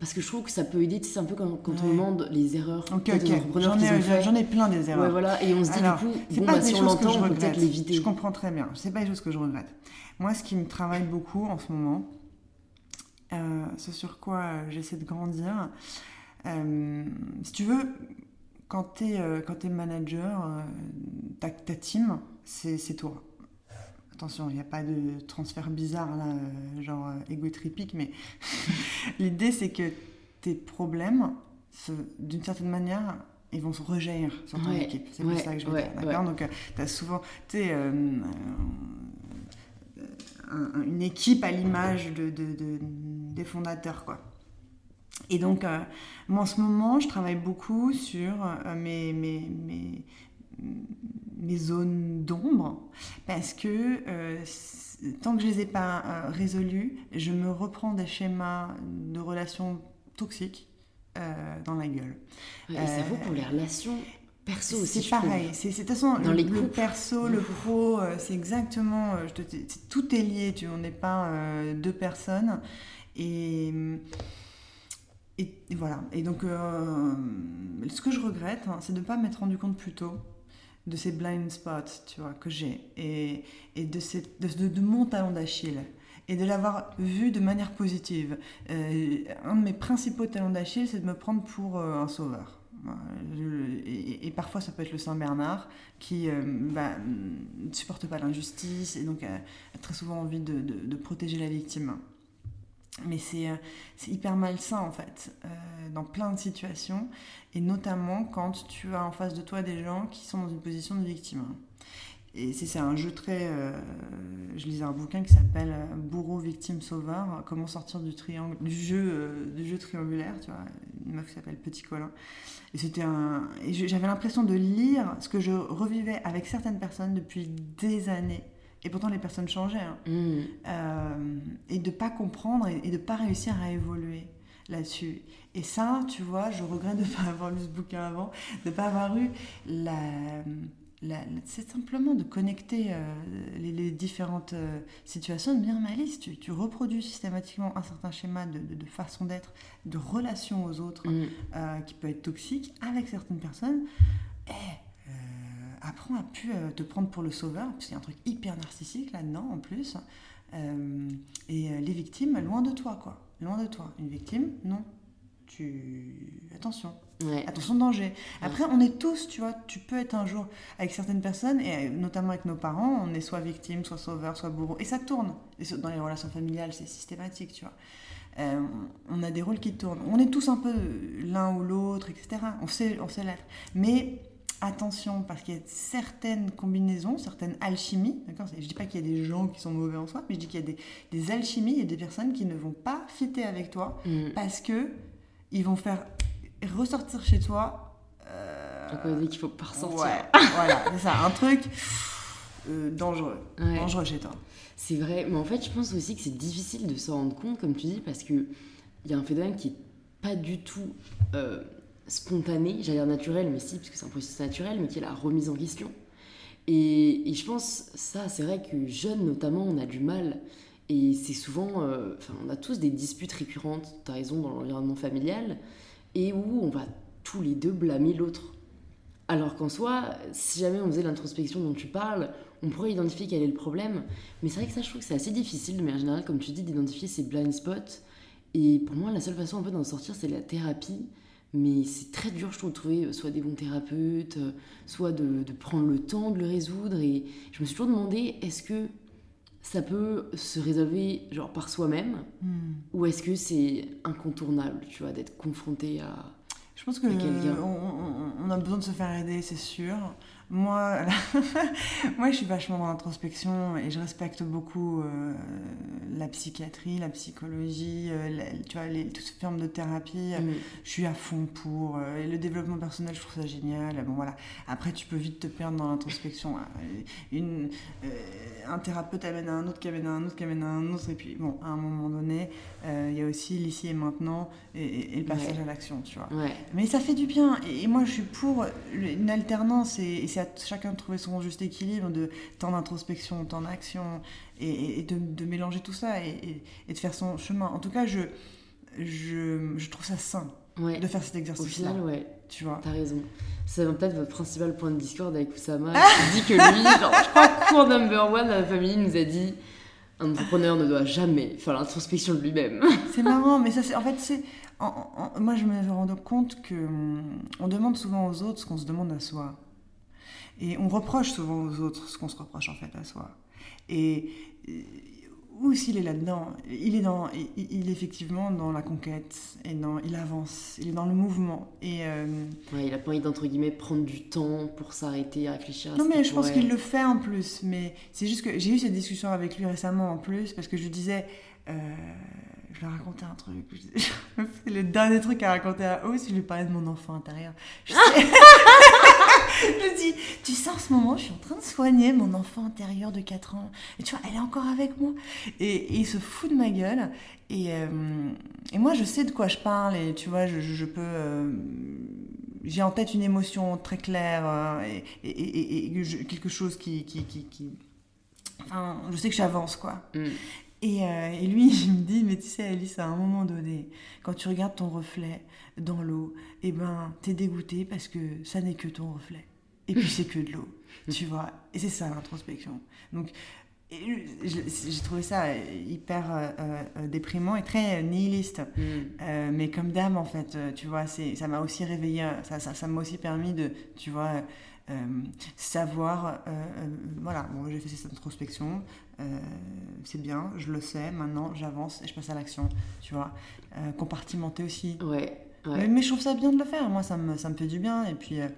parce que je trouve que ça peut aider, tu sais, c'est un peu quand, quand on demande les erreurs
Ok,
peut-être
ok,
des entrepreneurs
j'en
ont
ai, j'en ai plein des erreurs.
Ouais, voilà, et on se dit
Alors,
du coup,
C'est
bon,
pas
bah,
des
si on
choses que
l'entend,
je
on peut
regrette.
peut-être l'éviter.
Je comprends très bien. C'est pas des choses que je regrette. Moi, ce qui me travaille beaucoup en ce moment, euh, ce sur quoi euh, j'essaie de grandir, euh, si tu veux, quand tu es, manager, euh, ta, ta team, c'est c'est toi. Attention, il n'y a pas de transfert bizarre là, genre égotripique, mais l'idée c'est que tes problèmes, d'une certaine manière, ils vont se rejaillir sur ton
Ouais,
équipe. C'est
ouais,
pour ça que je veux
ouais,
dire. D'accord? Donc, tu as souvent, tu euh, euh, un- une équipe à l'image de, de- de- des fondateurs, quoi. Et donc, euh, moi en ce moment, je travaille beaucoup sur euh, mes, mes, mes, mes zones d'ombre parce que euh, tant que je les ai pas euh, résolues, je me reprends des schémas de relations toxiques euh, dans la gueule.
Ouais, et ça vaut pour les relations perso aussi.
C'est pareil. C'est de toute façon
Dans
le,
les
le perso, le pro, c'est exactement. je te- c'est- tout est lié. Tu, on n'est pas deux personnes. Et, et, et voilà. Et donc, ce que je regrette, hein, c'est de ne pas m'être rendu compte plus tôt de ces blind spots, tu vois, que j'ai, et, et de, de, de- mon talon d'Achille, et de l'avoir vu de manière positive. Euh, un de mes principaux talons d'Achille, c'est de me prendre pour euh, un sauveur. Et, parfois, ça peut être le Saint-Bernard qui euh, bah, ne supporte pas l'injustice et donc a, a très souvent envie de, de- de protéger la victime. Mais c'est euh, c'est hyper malsain en fait, euh, dans plein de situations, et notamment quand tu as en face de toi des gens qui sont dans une position de victime. Et c'est un jeu très. euh, je lisais un bouquin qui s'appelle Bourreau, victime, sauveur. Comment sortir du triangle, du jeu, du jeu triangulaire. Tu vois, une meuf qui s'appelle Petit Colin. Et c'était un. J'avais l'impression de lire ce que je revivais avec certaines personnes depuis des années. Et pourtant les personnes changeaient. hein.
Mmh.
Euh, et de pas comprendre et, et de pas réussir à évoluer là-dessus. Et ça, tu vois, je regrette de ne pas avoir lu ce bouquin avant, de ne pas avoir eu la... la- la- c'est simplement de connecter euh, les, les différentes euh, situations, de me dire, mais Alice, tu, tu reproduis systématiquement un certain schéma de, de- de façon d'être, de relation aux autres,
Mmh.
euh, qui peut être toxique avec certaines personnes. Eh, euh, apprends à plus euh, te prendre pour le sauveur, parce qu'il y a un truc hyper narcissique là-dedans en plus. Euh, et euh, les victimes, loin de toi, quoi. Loin de toi. Une victime, non. Tu. Attention.
Ouais.
Attention, danger. Après, on est tous, tu vois, tu peux être un jour avec certaines personnes, et euh, notamment avec nos parents, on est soit victime, soit sauveur, soit bourreau. Et ça tourne. Et dans les relations familiales, c'est systématique, tu vois. Euh, on a des rôles qui tournent. On est tous un peu l'un ou l'autre, etc. On sait, on sait l'être. Mais attention, parce qu'il y a certaines combinaisons, certaines alchimies, d'accord Je dis pas qu'il y a des gens qui sont mauvais en soi, mais je dis qu'il y a des, des alchimies, il y a des personnes qui ne vont pas fitter avec toi
Mmh.
parce que ils vont faire ressortir chez toi. euh,
Donc on dit qu'il faut pas ressortir.
Ouais, voilà, c'est ça, un truc euh, dangereux,
Ouais.
dangereux chez toi.
C'est vrai, mais en fait, je pense aussi que c'est difficile de s'en rendre compte, comme tu dis, parce que il y a un phénomène qui est pas du tout euh, spontané, j'allais dire naturel, mais si, parce que c'est un processus naturel, mais qui est la remise en question. Et, je pense, ça, c'est vrai que jeunes notamment, on a du mal. Et c'est souvent, euh, enfin, on a tous des disputes récurrentes, tu as raison, dans l'environnement familial, et où on va tous les deux blâmer l'autre. Alors qu'en soi, si jamais on faisait l'introspection dont tu parles, on pourrait identifier quel est le problème. Mais c'est vrai que ça, je trouve que c'est assez difficile, de manière générale, comme tu dis, d'identifier ces blind spots. Et pour moi, la seule façon un peu d'en sortir, c'est la thérapie. Mais c'est très dur, je trouve, de trouver euh, soit des bons thérapeutes, euh, soit de, de prendre le temps de le résoudre. Et je me suis toujours demandé, est-ce que ça peut se résolver genre par soi-même
Hmm.
ou est-ce que c'est incontournable, tu vois, d'être confronté à...
Je pense que
quelqu'un?
on a besoin de se faire aider, c'est sûr. Moi, moi, je suis vachement dans l'introspection et je respecte beaucoup euh, la psychiatrie, la psychologie, euh, tu vois, les, toutes ces formes de thérapie. Mm. Je suis à fond pour. et le développement personnel, je trouve ça génial. Bon, voilà. Après, tu peux vite te perdre dans l'introspection. Une, un thérapeute amène à un autre, qui amène à un autre, qui amène à un autre. Et puis, bon, à un moment donné, il y a aussi l'ici et maintenant et, le passage à l'action, tu vois. Mais ça fait du bien. Et, moi, je suis pour une alternance et, c'est à chacun de trouver son juste équilibre de temps d'introspection, temps d'action et, de, mélanger tout ça et, de faire son chemin. En tout cas, je, je, je trouve ça sain de faire cet exercice. Au
final, ouais. Tu vois? T'as raison. C'est peut-être votre principal point de discorde avec Oussama qui dit que lui, genre, je crois, cours number one à la famille nous a dit un entrepreneur ne doit jamais faire l'introspection de lui-même.
C'est marrant, mais ça, c'est en fait, c'est moi, je me rends compte que hum, on demande souvent aux autres ce qu'on se demande à soi. Et on reproche souvent aux autres ce qu'on se reproche en fait à soi. Et, où s'il est là-dedans Il est dans, il, est effectivement dans la conquête et dans, il avance, il est dans le mouvement et. Euh,
ouais, il a pas envie d'entre guillemets prendre du temps pour s'arrêter, réfléchir. À
non mais je pense qu'il le fait en plus, mais c'est juste que j'ai eu cette discussion avec lui récemment en plus parce que je lui disais. Euh, je lui ai raconté un truc. C'est le dernier truc à raconter à Ous, je lui parlais de mon enfant intérieur. Je, je dis, tu sais, en ce moment, je suis en train de soigner mon enfant intérieur de 4 ans. Et tu vois, elle est encore avec moi. Et, il se fout de ma gueule. Et, euh, et, moi, je sais de quoi je parle. Et tu vois, je, je peux. Euh, j'ai en tête une émotion très claire euh, et, quelque chose qui, Enfin, je sais que j'avance, quoi. Mm. Euh, et, lui, il me dit, mais tu sais, Alice, à un moment donné, quand tu regardes ton reflet dans l'eau, eh ben, t'es dégoûté parce que ça n'est que ton reflet. Et puis c'est que de l'eau, tu vois. Et c'est ça l'introspection. Donc, j'ai trouvé ça hyper euh, euh, déprimant et très nihiliste. Mm. mais comme dame, en fait, tu vois, ça m'a aussi réveillé, ça m'a ça, aussi permis de, tu vois, savoir, voilà, bon, j'ai fait cette introspection, euh, c'est bien, je le sais, maintenant j'avance et je passe à l'action, tu vois. Euh, compartimenter aussi.
Ouais.
Mais, je trouve ça bien de le faire, moi ça me, ça me fait du bien. Et puis, euh,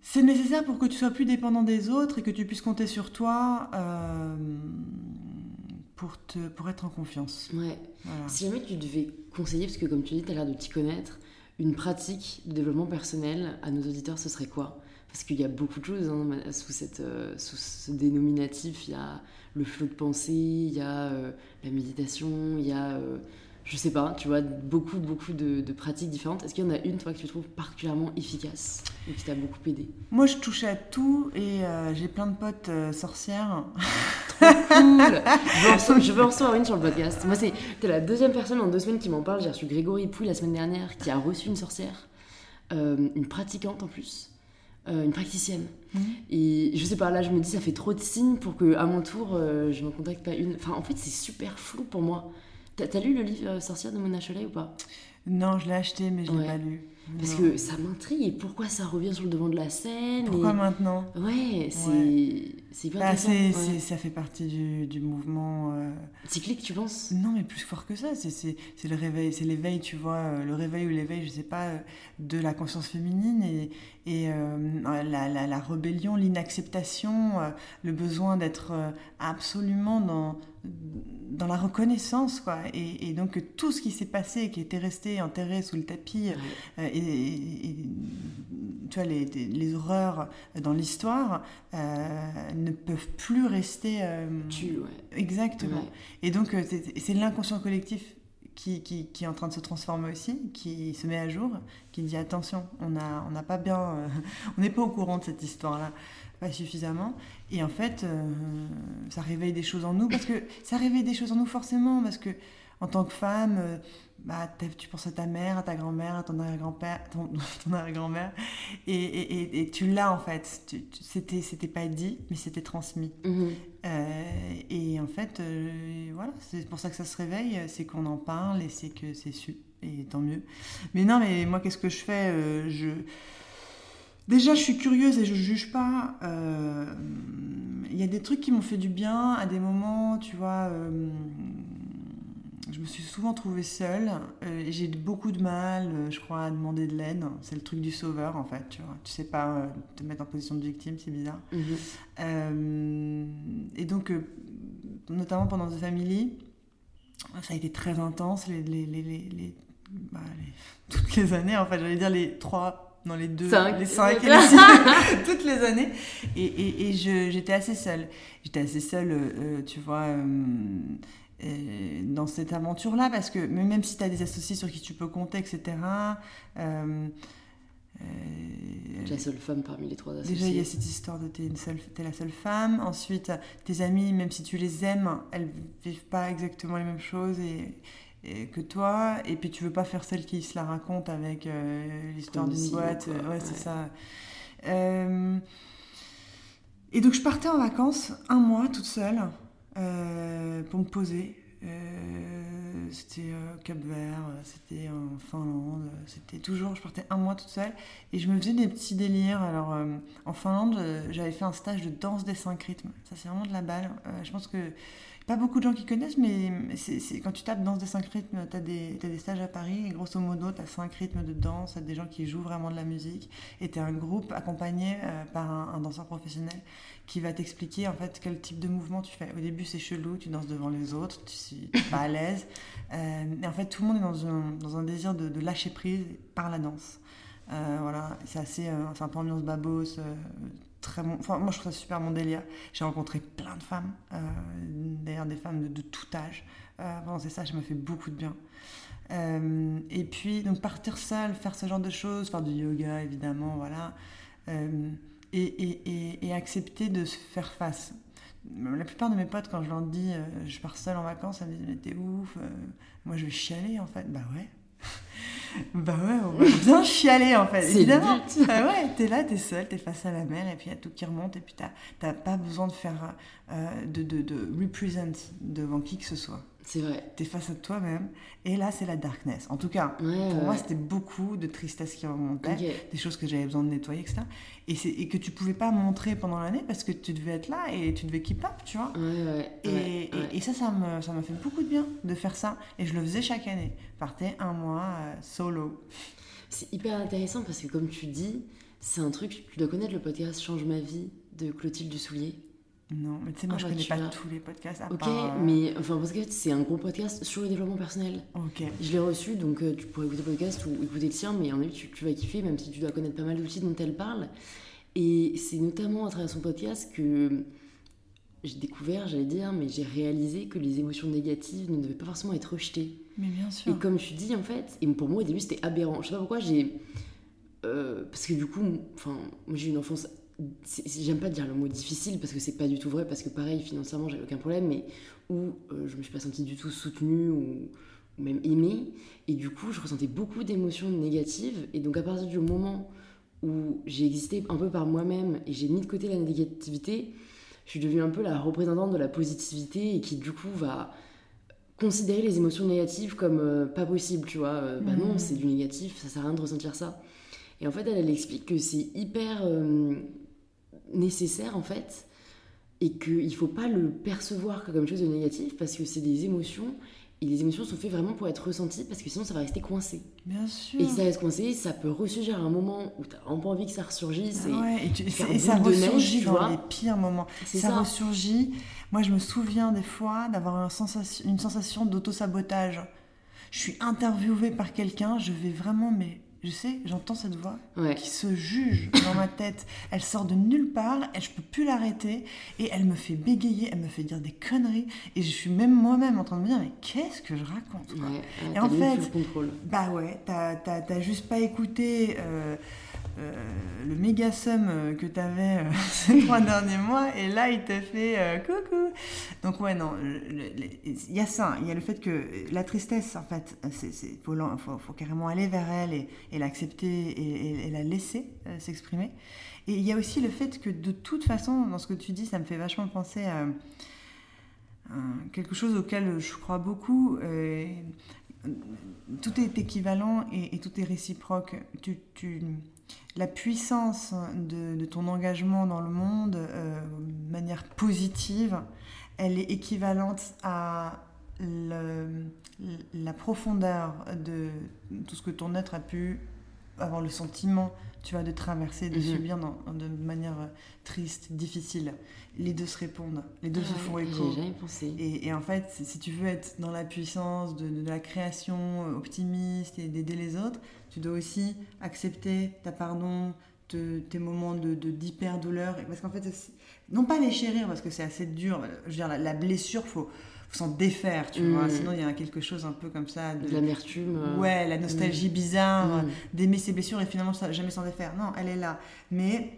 c'est nécessaire pour que tu sois plus dépendant des autres et que tu puisses compter sur toi pour, te, pour être en confiance.
Ouais. Si jamais tu devais conseiller, parce que comme tu dis, tu as l'air de t'y connaître, une pratique de développement personnel à nos auditeurs, ce serait quoi? Parce qu'il y a beaucoup de choses hein, sous, cette, euh, sous ce dénominatif. Il y a le flot de pensée, il y a euh, la méditation, il y a, euh, je sais pas, tu vois, beaucoup, beaucoup de, pratiques différentes. Est-ce qu'il y en a une, toi, que tu trouves particulièrement efficace et qui t'a beaucoup aidé?
Moi, je touche à tout et j'ai plein de potes sorcières.
Trop cool Je veux en recevoir une sur le podcast. Moi, c'est la deuxième personne en deux semaines qui m'en parle. J'ai reçu Grégory Pouille la semaine dernière qui a reçu une sorcière, une pratiquante en plus. Euh, une praticienne. Mhm. Et je sais pas, là je me dis ça fait trop de signes pour que à mon tour euh, je me contacte pas une. Enfin en fait c'est super flou pour moi. T'as as lu le livre euh, Sorcière de Mona Cholet ou pas?
Non, je l'ai acheté mais je l'ai pas lu.
Parce que ça m'intrigue et pourquoi ça revient sur le devant de la scène.
Pourquoi maintenant?
Ouais, c'est
bah, Ça fait partie du, du mouvement. Euh...
Cyclique, tu penses?
Non, mais plus fort que ça. C'est le réveil, c'est l'éveil, tu vois, euh, le réveil ou l'éveil, je sais pas, de la conscience féminine et, et euh, la, la, la, rébellion, l'inacceptation, le besoin d'être absolument dans dans la reconnaissance, quoi. Et, et, donc tout ce qui s'est passé, qui était resté enterré sous le tapis, euh, et, tu vois, les, les horreurs dans l'histoire euh, ne peuvent plus rester... Euh,
tu,
Exactement. Et donc c'est l'inconscient collectif qui, qui, qui, est en train de se transformer aussi, qui se met à jour, qui dit attention, on n'a on pas bien... on n'est pas au courant de cette histoire-là pas suffisamment. Et en fait, euh, ça réveille des choses en nous, parce que ça réveille des choses en nous forcément, parce que en tant que femme, euh, bah, tu penses à ta mère, à ta grand-mère, à ton arrière-grand-père, ton, arrière-grand-mère, et, et, et, tu l'as en fait. C'était, c'était pas dit, mais c'était transmis. Mm-hmm. Euh, et en fait, voilà, c'est pour ça que ça se réveille, c'est qu'on en parle et c'est que c'est su, et tant mieux. Mais non, mais moi, qu'est-ce que je fais? Je Déjà, je suis curieuse et je juge pas. Euh, il y a des trucs qui m'ont fait du bien à des moments, tu vois. Euh, je me suis souvent trouvée seule. Euh, j'ai beaucoup de mal, euh, je crois, à demander de l'aide. C'est le truc du sauveur, en fait. Tu vois, tu sais pas te mettre en position de victime, c'est bizarre.
Mhm.
et donc, notamment pendant The Family, ça a été très intense. Les, les, les, les bah, toutes les années, en fait, j'allais dire les trois dans les deux,
Cinq.
les cinq, et les six, toutes les années. Et, et, et je- j'étais assez seule. J'étais assez seule, euh, tu vois, euh, euh, dans cette aventure-là, parce que même si tu as des associés sur qui tu peux compter, etc., euh, euh,
La seule femme parmi les trois associés.
Déjà, il y a cette histoire de t'es, une seule, t'es la seule femme. Ensuite, tes amis, même si tu les aimes, elles vivent pas exactement les mêmes choses et que toi. Et puis, tu veux pas faire celle qui se la raconte avec euh, l'histoire d'une boîte.
quoi.
Ouais, c'est ça. Euh, et donc, je partais en vacances un mois toute seule euh, pour me poser. Euh, c'était euh, Cap Vert, euh, c'était en Finlande, euh, c'était toujours, je partais un mois toute seule et je me faisais des petits délires. Alors euh, en Finlande, euh, j'avais fait un stage de danse des cinq rythmes. Ça c'est vraiment de la balle. Euh, je pense que pas beaucoup de gens qui connaissent, mais c'est, quand tu tapes danse des cinq rythmes, tu as des, stages à Paris et grosso modo, tu as cinq rythmes de danse, t'as des gens qui jouent vraiment de la musique et tu un groupe accompagné euh, par un, un danseur professionnel qui va t'expliquer en fait quel type de mouvement tu fais. Au début, c'est chelou, tu danses devant les autres, tu n'es pas à l'aise. Euh, et en fait, tout le monde est dans un, dans un désir de, de lâcher prise par la danse. Euh, voilà, c'est assez, euh, c'est un peu ambiance babos, euh, très bon. Enfin, moi, je trouve ça super mon délire. J'ai rencontré plein de femmes, euh, d'ailleurs des femmes de, tout âge. Euh, pendant ces stages, ça m'a fait beaucoup de bien. Euh, et puis, donc partir seule, faire ce genre de choses, faire du yoga évidemment, voilà. Euh, et, accepter de se faire face. La plupart de mes potes, quand je leur dis euh, je pars seule en vacances, elles me disent mais t'es ouf, moi je vais chialer en fait. Bah ouais. Bah ouais, on va bien chialer en fait,
C'est le
évidemment.
but.
Bah ouais, t'es là, t'es seule, t'es face à la mer et puis il y a tout qui remonte et puis t'as t'as pas besoin de faire euh, de, de, de represent devant qui que ce soit.
C'est vrai.
T'es face à toi-même et là c'est la darkness. En tout cas,
Ouais,
pour
ouais,
moi c'était beaucoup de tristesse qui remontait des choses que j'avais besoin de nettoyer, etc. Et, et que tu pouvais pas montrer pendant l'année parce que tu devais être là et tu devais keep up, tu vois.
Ouais.
Et, et- ça, ça me, ça m'a fait beaucoup de bien de faire ça. Et je le faisais chaque année. Partais un mois euh, solo.
C'est hyper intéressant parce que, comme tu dis, c'est un truc, tu dois connaître le podcast Change ma vie de Clotilde Dussoulier.
Non, mais tu sais, moi
Ah
je
bah,
connais pas tous les podcasts. À
Ok,
part, euh,
mais enfin, parce que c'est un gros podcast sur le développement personnel.
Ok.
Je l'ai reçu, donc euh, tu pourrais écouter le podcast ou écouter le sien, mais en avis, tu, tu vas kiffer, même si tu dois connaître pas mal d'outils dont elle parle. Et c'est notamment à travers son podcast que j'ai découvert, j'allais dire, mais j'ai réalisé que les émotions négatives ne devaient pas forcément être rejetées.
Mais bien sûr.
Et comme tu dis, en fait, et pour moi au début c'était aberrant. Je sais pas pourquoi j'ai. euh, parce que du coup, enfin, moi j'ai eu une enfance. J'aime pas dire le mot difficile parce que c'est pas du tout vrai, parce que pareil, financièrement j'avais aucun problème, mais où euh, je me suis pas sentie du tout soutenue ou, ou même aimée. Et du coup, je ressentais beaucoup d'émotions négatives. Et donc, à partir du moment où j'ai existé un peu par moi-même et j'ai mis de côté la négativité, je suis devenue un peu la représentante de la positivité et qui du coup va considérer les émotions négatives comme euh, pas possible, tu vois. Euh, Bah non,
Mhm.
c'est du négatif, ça sert à rien de ressentir ça. Et en fait, elle, elle explique que c'est hyper euh, nécessaire en fait et qu'il faut pas le percevoir comme quelque chose de négatif parce que c'est des émotions et les émotions sont faites vraiment pour être ressenties parce que sinon ça va rester coincé.
Bien sûr.
Et si ça reste coincé, ça peut ressurgir à un moment où t'as vraiment pas envie que ça ressurgisse.
Ah
et
ouais, et, tu-
faire
et ça
neige,
ressurgit
tu
dans
vois.
les pires moments. Ça. ressurgit. Moi, je me souviens des fois d'avoir une sensation, une sensation d'auto-sabotage. Je suis interviewée par quelqu'un, je vais vraiment, mais je sais, j'entends cette voix
Ouais.
qui se juge dans ma tête. Elle sort de nulle part, et je peux plus l'arrêter, et elle me fait bégayer, elle me fait dire des conneries, et je suis même moi-même en train de me dire, mais qu'est-ce que je raconte quoi
Ouais, ouais,
Et en fait-
sous le contrôle.
Bah ouais, t'as juste pas écouté euh, le méga sum euh, que t'avais euh, ces trois derniers mois, et là il t'a fait euh, coucou. Donc ouais, non, il y a ça, il y a le fait que la tristesse, en fait, c'est- faut, l'en- faut, faut carrément aller vers elle et, et l'accepter et, et- et la laisser euh, s'exprimer. Et il y a aussi le fait que de toute façon, dans ce que tu dis, ça me fait vachement penser à, quelque chose auquel je crois beaucoup. euh, tout est équivalent et, et tout est réciproque. Tu, tu- la puissance de, ton engagement dans le monde euh, de manière positive, elle est équivalente à la profondeur de tout ce que ton être a pu avoir le sentiment, tu vois, de traverser, de
Mhm.
subir de manière euh, triste, difficile. Les deux se répondent, les deux se
Ah
font écho.
J'ai jamais pensé.
Et, et en fait, si- tu veux être dans la puissance de, de la création euh, optimiste et d'aider les autres, tu dois aussi accepter ta pardon, te- tes moments de d'hyper-douleur. Et Parce qu'en fait, non pas les chérir, parce que c'est assez dur. Je veux dire, la, la blessure, faut, faut s'en défaire, tu
Mm.
vois. Sinon, il y a quelque chose un peu comme ça. De,
De l'amertume. euh,
Ouais, la nostalgie bizarre,
mm.
d'aimer ses blessures et finalement ça- jamais s'en défaire. Non, elle est là. Mais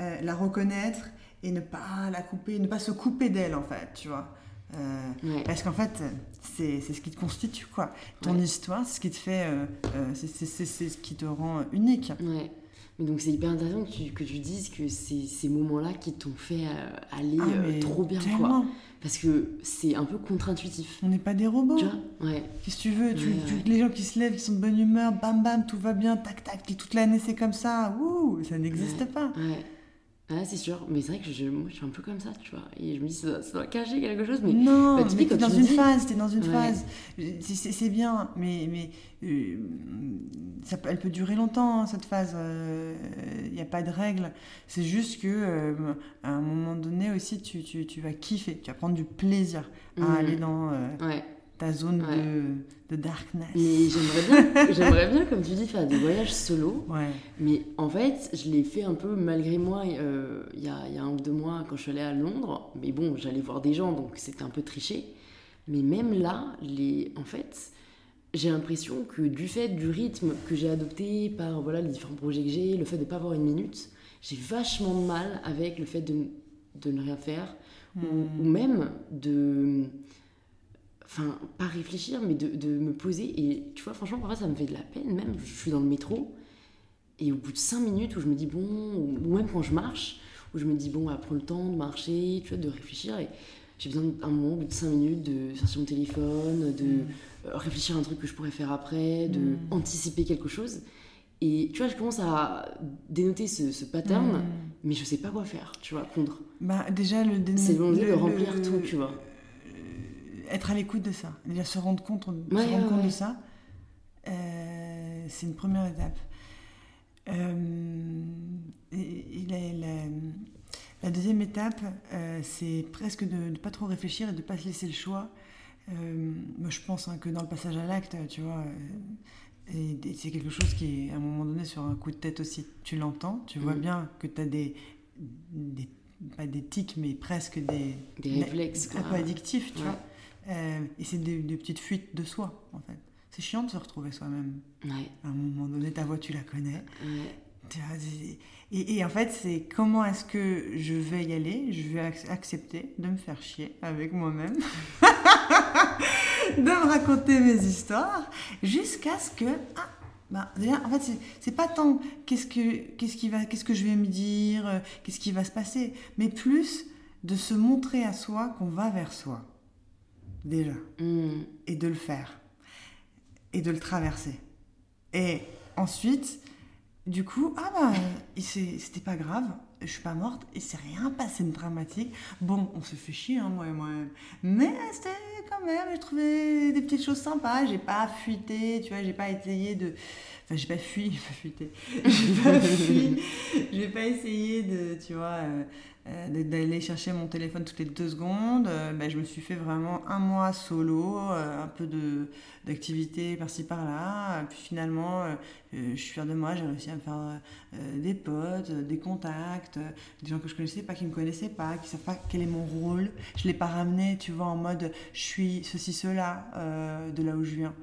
euh, la reconnaître et ne pas la couper, ne pas se couper d'elle en fait, tu vois. Euh,
Ouais.
parce qu'en fait, c'est ce qui te constitue, quoi. Ton
Ouais.
histoire, c'est ce qui te fait. c'est ce qui te rend unique.
Ouais. Mais donc c'est hyper intéressant que tu, que tu dises que c'est ces moments-là qui t'ont fait euh, aller
Ah,
euh, trop bien, quoi. Parce que c'est un peu contre-intuitif.
On n'est pas des robots.
Tu vois? Ouais.
Qu'est-ce que tu veux? Tu,
Ouais,
tu-
ouais.
Les gens qui se lèvent, qui sont de bonne humeur, bam bam, tout va bien, tac tac, toute l'année c'est comme ça, ouh, ça n'existe pas.
Ouais. Ouais, c'est sûr. Mais c'est vrai que je, moi, je suis un peu comme ça, tu vois. Et je me dis, ça, ça doit cacher quelque chose. Mais
non,
bah, tu
mais t'es dans
tu
une
dis-
phase, t'es dans une
Ouais.
phase. C'est- bien, mais, mais euh, ça, elle peut durer longtemps, hein, cette phase. Il n'y a pas de règle. C'est juste que euh, à un moment donné aussi, tu, tu, tu vas kiffer, tu vas prendre du plaisir à
Mhm.
aller dans euh,
ouais.
Ta zone
Ouais.
de, de darkness.
Mais j'aimerais bien, j'aimerais bien, comme tu dis, faire des voyages solo.
Ouais.
Mais en fait, je l'ai fait un peu malgré moi euh, il y, a, y a un ou deux mois quand je suis allée à Londres. Mais bon, j'allais voir des gens, donc c'était un peu triché. Mais même là, les, en fait, j'ai l'impression que du fait du rythme que j'ai adopté par voilà, les différents projets que j'ai, le fait de ne pas avoir une minute, j'ai vachement de mal avec le fait de, de ne rien faire. Ou,
Hmm.
ou même de... Enfin, pas réfléchir, mais de, de me poser. Et tu vois, franchement, parfois, ça me fait de la peine. Même, je suis dans le métro, et au bout de 5 minutes où je me dis, bon, ou même quand je marche, où je me dis, bon, à prendre le temps de marcher, tu vois, de réfléchir. Et j'ai besoin d'un moment, au bout de 5 minutes, de sortir mon téléphone, de
Mm.
euh, réfléchir à un truc que je pourrais faire après, de
Mm.
anticiper quelque chose. Et tu vois, je commence à dénoter ce, ce pattern,
Hmm.
mais je sais pas quoi faire, tu vois, contre.
Bah, déjà, le dé-
C'est
le-
remplir
le-
tout, tu vois.
Être à l'écoute de ça, déjà se rendre compte, se rendre
ouais,
compte de ça, euh, c'est une première étape. Euh, et, et la, la- la deuxième étape, euh, c'est presque de ne pas trop réfléchir et de ne pas se laisser le choix. Moi, je pense hein, que dans le passage à l'acte, tu vois, et, et c'est quelque chose qui est à un moment donné sur un coup de tête aussi. Tu l'entends, tu vois
Mhm.
bien que tu as des, des, pas des tics, mais presque des,
Des réflexes,
un peu addictifs, tu vois. Euh, et c'est des, des petites fuites de soi, en fait. C'est chiant de se retrouver soi-même.
Ouais,
À un moment donné, ta voix, tu la connais.
ouais.
Et, et en fait, c'est comment est-ce que je vais y aller? Je vais ac- accepter de me faire chier avec moi-même, de me raconter mes histoires, jusqu'à ce que. Ah, bah, déjà, en fait, c'est- c'est pas tant qu'est-ce que, qu'est-ce, qui va, qu'est-ce que je vais me dire, euh, qu'est-ce qui va se passer, mais plus de se montrer à soi qu'on va vers soi. Déjà
Hmm.
et de le faire et de le traverser. Et ensuite, du coup, ah bah, c'était pas grave, je suis pas morte, il s'est rien passé de dramatique. Bon, on se fait chier, hein, moi et moi-même. Mais c'était quand même, j'ai trouvé des petites choses sympas, j'ai pas fuité, tu vois, j'ai pas essayé de. Enfin, j'ai pas fui, j'ai pas fuité. J'ai pas fui, j'ai pas essayé de, tu vois. euh, de- d'aller chercher mon téléphone toutes les deux secondes. Euh, ben, je me suis fait vraiment un mois solo, euh, un peu d'activité par-ci par-là. Euh, Puis finalement, euh, euh, je suis fière de moi, j'ai réussi à me faire euh, des potes, euh, des contacts, euh, des gens que je connaissais pas, qui me connaissaient pas, qui savent pas quel est mon rôle. Je l'ai pas ramené, tu vois, en mode je suis ceci, cela euh, de là où je viens.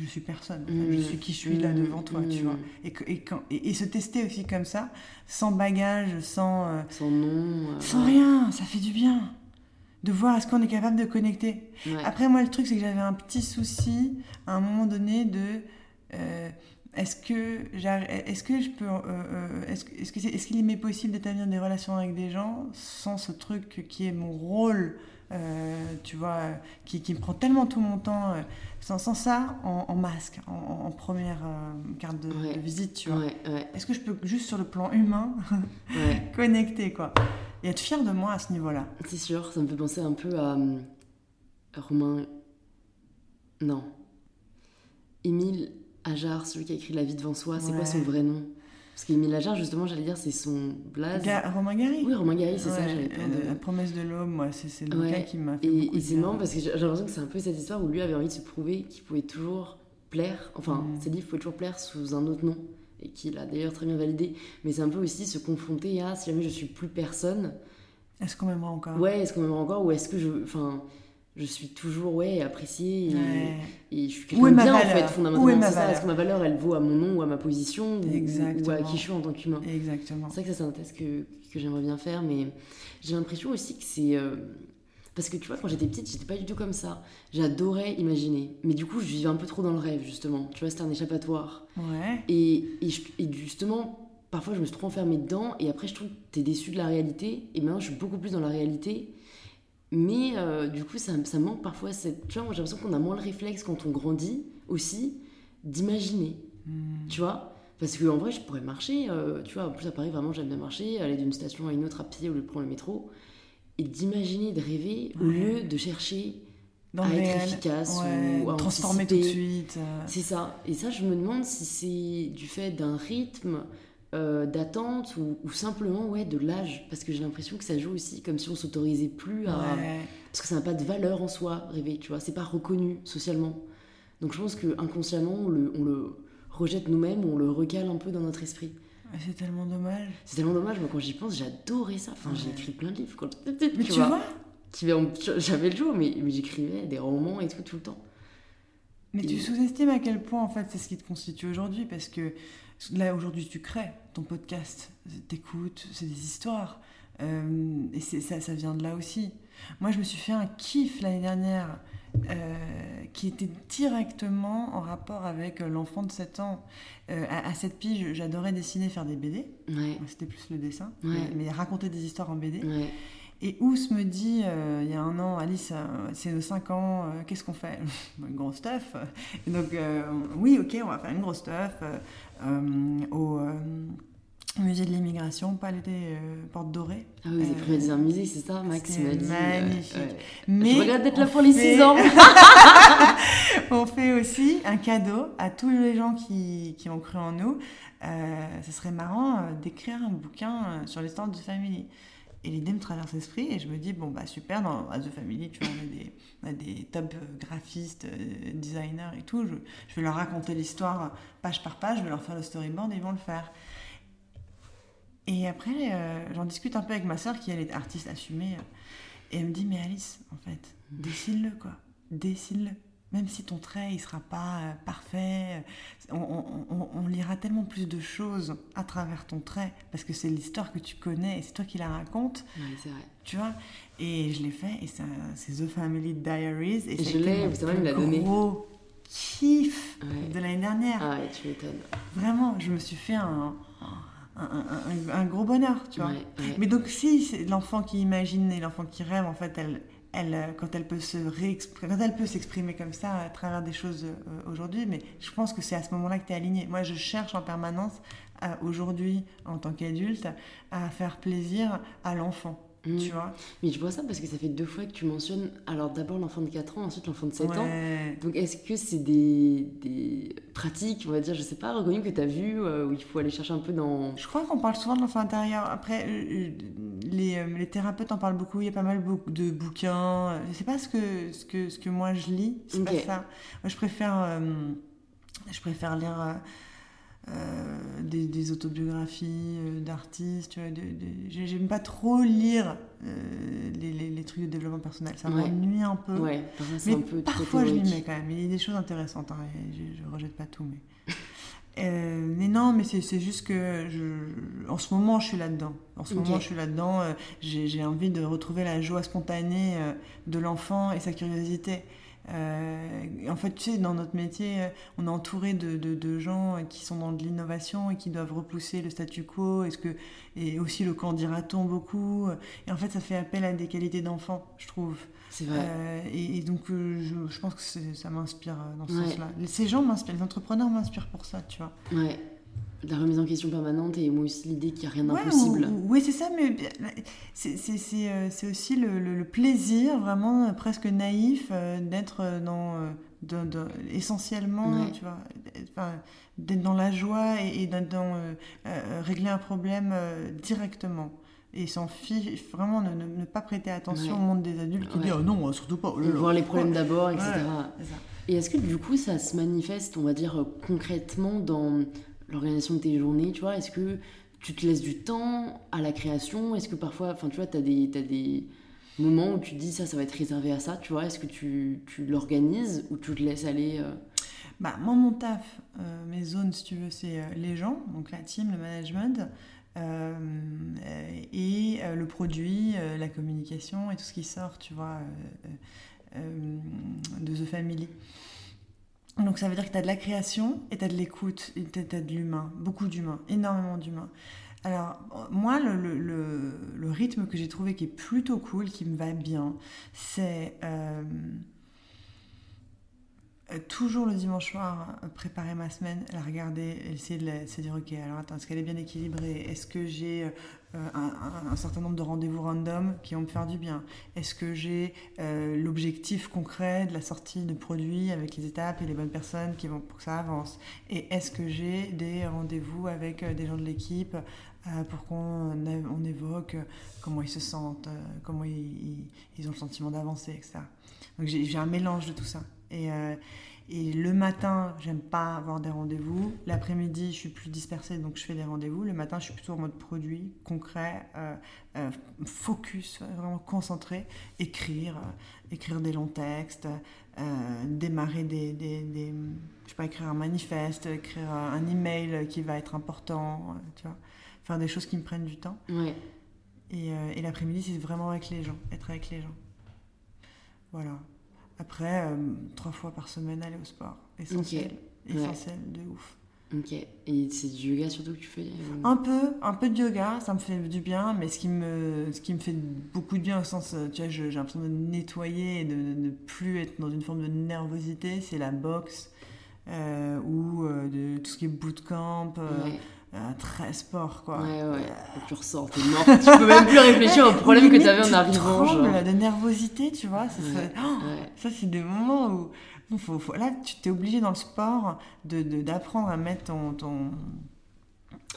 Je suis personne. Enfin, je
Mm.
suis qui je suis là
Mm.
devant toi, tu
Mm.
vois. Et, que- et, quand- et, et se tester aussi comme ça, sans bagage, sans. euh,
Sans nom. euh,
sans rien, ça fait du bien. De voir est-ce qu'on est capable de connecter.
Ouais.
Après, moi, le truc, c'est que j'avais un petit souci à un moment donné de. euh, est-ce que, est-ce que je peux. est-ce, que- est-ce, que c'est- est-ce qu'il m'est possible d'établir des relations avec des gens sans ce truc qui est mon rôle, euh, tu vois, euh, qui, qui me prend tellement tout mon temps, euh, sans, sans ça, en, en masque, en, en première euh, carte de,
Ouais.
de visite, tu vois.
Ouais, ouais,
Est-ce que je peux, juste sur le plan humain, connecter, quoi? Et être fier de moi à ce niveau-là.
C'est sûr, ça me fait penser un peu à, à Romain Non. Émile Ajar, celui qui a écrit La vie devant soi, c'est quoi son vrai nom? Parce qu'Émile Ajar, justement, j'allais dire, c'est son blaze.
Ga- Romain Gary
Oui, Romain Gary, c'est ça,
Ouais,
peur
euh,
de-
La promesse de l'homme, moi, c'est le
Ouais.
bouquin qui m'a fait
Et, et c'est marrant parce que j'ai j'ai l'impression que c'est un peu cette histoire où lui avait envie de se prouver qu'il pouvait toujours plaire. Enfin,
Mm.
ses livres pouvaient toujours plaire sous un autre nom. Et qu'il a d'ailleurs très bien validé. Mais c'est un peu aussi se confronter à si jamais je suis plus personne,
Est-ce qu'on m'aimera encore?
Ouais, est-ce qu'on m'aimera encore ou est-ce que je. Enfin, je suis toujours ouais, appréciée et,
Ouais.
et je suis quelqu'un de bien en fait,
Où est
fondamentalement.
ma
ça, que ma valeur elle vaut à mon nom ou à ma position ou, ou à qui je suis en tant qu'humain
Exactement.
c'est vrai que ça, c'est un test que, que j'aimerais bien faire, mais j'ai l'impression aussi que c'est. euh, Parce que tu vois, quand j'étais petite, j'étais pas du tout comme ça. J'adorais imaginer. Mais du coup, je vivais un peu trop dans le rêve, justement. Tu vois, c'était un échappatoire.
Ouais.
Et, et, je- et justement, parfois, je me suis trop enfermée dedans. Et après, je trouve que t'es déçu de la réalité. Et maintenant, je suis beaucoup plus dans la réalité. Mais euh, du coup, ça, ça manque parfois cette. Tu vois, moi, j'ai l'impression qu'on a moins le réflexe quand on grandit aussi d'imaginer.
Hmm.
Tu vois Parce qu'en vrai, je pourrais marcher. euh, tu vois, en plus, à Paris, vraiment, j'aime bien marcher, aller d'une station à une autre à pied au lieu de prendre le métro. Et d'imaginer, de rêver, au lieu de chercher
Dans
à être
réel.
efficace
Ouais,
ou à
transformer tout de suite. euh.
C'est ça. Et ça, je me demande si c'est du fait d'un rythme euh, d'attente ou, ou simplement ouais, de l'âge. Parce que j'ai l'impression que ça joue aussi comme si on s'autorisait plus à.
Ouais.
Parce que ça n'a pas de valeur en soi, rêver, tu vois. C'est pas reconnu socialement. Donc je pense que inconsciemment, on le, on le rejette nous-mêmes, on le recale un peu dans notre esprit.
C'est tellement dommage.
C'est tellement dommage, moi quand j'y pense, j'adorais ça. Enfin, j'ai
Ouais.
écrit plein de livres quand j'étais petite,
Mais
tu, vois. J'avais le jour, mais, mais j'écrivais des romans et tout, tout le temps.
Mais tu sous-estimes à quel point en fait c'est ce qui te constitue aujourd'hui parce que là aujourd'hui tu crées ton podcast, t'écoutes, c'est des histoires Euh, et c'est- ça, ça vient de là aussi. Moi je me suis fait un kiff l'année dernière euh, qui était directement en rapport avec euh, l'enfant de 7 ans. Euh, à, à cette pige j'adorais dessiner, faire des BD,
Ouais,
c'était plus le dessin,
Ouais.
mais, mais raconter des histoires en BD.
ouais.
Et Ous me dit, euh, il y a un an, Alice, c'est nos 5 ans, qu'est-ce qu'on fait? Une grosse stuff. Et donc, oui, ok, on va faire une grosse stuff au euh, musée de l'immigration, pas l'été, euh, Porte Dorée.
Ah oui, vous avez
Euh,
un musée, c'est ça, Max m'a dit. euh,
magnifique. Mais
Je regrette d'être
on
là pour les
fait-
6 ans.
on fait aussi un cadeau à tous les gens qui, qui ont cru en nous. Euh, ce serait marrant euh, d'écrire un bouquin euh, sur l'histoire de Family. Et l'idée me traverse l'esprit et je me dis, bon, bah super, dans The Family, tu vois, on a des, on a des top graphistes, euh, designers et tout. Je, je vais leur raconter l'histoire page par page, je vais leur faire le storyboard et ils vont le faire. Et après, euh, j'en discute un peu avec ma soeur qui, elle, est artiste assumée. euh, et elle me dit, mais Alice, en fait, dessine-le, quoi. Dessine-le. Même si ton trait, il sera pas euh, parfait, euh, on, on- on- on lira tellement plus de choses à travers ton trait, parce que c'est l'histoire que tu connais et c'est toi qui la racontes,
Ouais, c'est vrai.
tu vois? Et je l'ai fait, et c'est The Family Diaries. Et
Je l'ai, vrai, il me l'a donné.
gros kiff
Ouais.
de l'année dernière.
Ah ouais, tu m'étonnes.
Vraiment, je me suis fait un, un, un- un- un gros bonheur, tu vois?
Ouais, ouais.
Mais donc si l'enfant qui imagine et l'enfant qui rêve, en fait, elle, euh, quand elle peut s'exprimer comme ça à travers des choses euh, aujourd'hui, mais je pense que c'est à ce moment-là que tu es aligné. Moi, je cherche en permanence à- aujourd'hui, en tant qu'adulte, à faire plaisir à l'enfant,
Mm.
tu vois.
Mais je vois ça parce que ça fait deux fois que tu mentionnes, alors d'abord l'enfant de 4 ans, ensuite l'enfant de 7 ans. Donc est-ce que c'est des, des pratiques, on va dire, je sais pas, reconnues que tu as vues, euh, où il faut aller chercher un peu dans...
Je crois qu'on parle souvent de l'enfant intérieur. Après, euh, euh, les, les thérapeutes en parlent beaucoup. Il y a pas mal de bouquins. Je sais pas ce que, ce que, ce que moi je lis. C'est
Ok.
pas ça. Moi, je préfère, euh, je préfère lire euh, euh, des, des autobiographies euh, d'artistes. de- de- j'ai- J'aime pas trop lire euh, les, les- les trucs de développement personnel. Ça
Ouais.
m'ennuie un peu.
Ouais,
Mais
un peu trop
parfois je m'y mets quand même. Il y a des choses intéressantes. hein, je, je rejette pas tout, mais. Mais non, mais c'est juste que je, en ce moment je suis là-dedans. En ce moment je suis là-dedans. J'ai envie de retrouver la joie spontanée de l'enfant et sa curiosité. Euh, en fait, tu sais, dans notre métier, euh, on est entouré de, de- de gens qui sont dans de l'innovation et qui doivent repousser le statu quo. Est-ce que et aussi le quand dira-t-on beaucoup? Et en fait, ça fait appel à des qualités d'enfant, je trouve.
C'est vrai.
Euh, et, et donc, je, je pense que ça m'inspire dans ce
Ouais.
sens-là. Ces gens m'inspirent, les entrepreneurs m'inspirent pour ça, tu vois.
Ouais. La remise en question permanente et moi aussi l'idée qu'il n'y a rien d'impossible.
ou- ou- oui, c'est ça, mais c'est euh, c'est aussi le, le- le plaisir vraiment presque naïf euh, d'être euh, dans, euh, essentiellement, tu vois, d'être dans la joie et, dans, régler un problème directement. Et s'en fiche vraiment ne, ne, pas prêter attention au monde des adultes qui disent oh non surtout pas
oh voir les problèmes d'abord etc et est-ce que du coup ça se manifeste on va dire concrètement dans l'organisation de tes journées tu vois est-ce que tu te laisses du temps à la création? Est-ce que parfois enfin tu vois tu as des as des moments où tu dis ça ça va être réservé à ça tu vois? Est-ce que tu, tu l'organises ou tu te laisses aller euh?
bah, moi, mon taf, euh, mes zones, si tu veux, c'est euh, les gens, donc la team, le management. Et le produit, la communication et tout ce qui sort, tu vois, de The Family. Donc ça veut dire que tu as de la création et tu as de l'écoute tu as, de l'humain, beaucoup d'humain, énormément d'humain. Alors moi, le, rythme que j'ai trouvé qui est plutôt cool, qui me va bien, c'est euh, toujours le dimanche soir, euh, préparer ma semaine, la regarder, essayer de se dire ok, alors attends, est-ce qu'elle est bien équilibrée? Est-ce que j'ai euh, un, certain nombre de rendez-vous random qui vont me faire du bien Est-ce que j'ai l'objectif concret de la sortie de produits avec les étapes et les bonnes personnes qui vont pour que ça avance? Et est-ce que j'ai des rendez-vous avec des gens de l'équipe pour qu'on on évoque comment ils se sentent, comment ils, ont le sentiment d'avancer, etc. Donc j'ai un mélange de tout ça. Et, euh, et le matin, j'aime pas avoir des rendez-vous. L'après-midi, je suis plus dispersée, donc je fais des rendez-vous. Le matin, je suis plutôt en mode produit, concret, euh, euh, focus, vraiment concentré. Écrire, écrire des longs textes, démarrer des, des, des, Je sais pas, écrire un manifeste, écrire un email qui va être important, tu vois. Faire des choses qui me prennent du temps.
Ouais.
Et, et l'après-midi, c'est vraiment avec les gens, être avec les gens. Voilà. Après, euh, trois fois par semaine, aller au sport. Essentiel. Essentiel, de ouf.
Ok. Et c'est du yoga surtout que tu fais euh
Un peu, un peu de yoga, ça me fait du bien, mais ce qui me, ce qui me fait beaucoup de bien au sens, euh, tu vois, j'ai l'impression de nettoyer et de ne plus être dans une forme de nervosité, c'est la boxe ou de tout ce qui est bootcamp. Ouais très sport quoi.
Ouais, ouais. tu ressors, t'es mort. tu peux même plus réfléchir au problème que t'avais en arrivant.
Genre. de nervosité, tu vois. Ça, oh, ça c'est des moments où. faut, là, tu t'es obligé dans le sport d'apprendre de, à mettre ton, ton,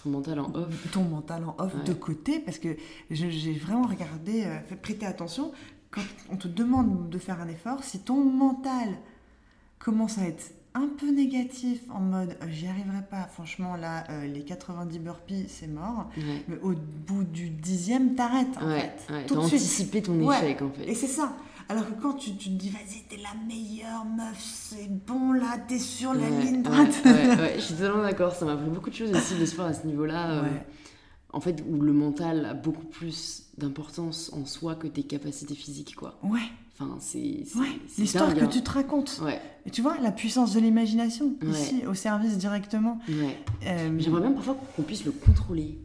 ton mental en off.
Ton mental en off de côté parce que j'ai vraiment regardé, euh, prêter attention. Quand on te demande de faire un effort, si ton mental commence à être un peu négatif en mode euh, j'y arriverai pas, franchement là euh, les 90 burpees c'est mort, mais au bout du dixième t'arrêtes en
fait. Ouais, t'as anticipé ton échec en fait.
Et c'est ça. Alors que quand tu, tu te dis vas-y t'es la meilleure meuf, c'est bon là, t'es sur la ligne droite.
Ouais, je suis totalement d'accord, ça m'a appris beaucoup de choses aussi de sport à ce niveau-là. Euh, en fait où le mental a beaucoup plus d'importance en soi que tes capacités physiques quoi.
Ouais.
Enfin, c'est
l'histoire que hein. tu te racontes. Et tu vois, la puissance de l'imagination, ici, au service directement.
Euh, J'aimerais bien parfois qu'on puisse le contrôler.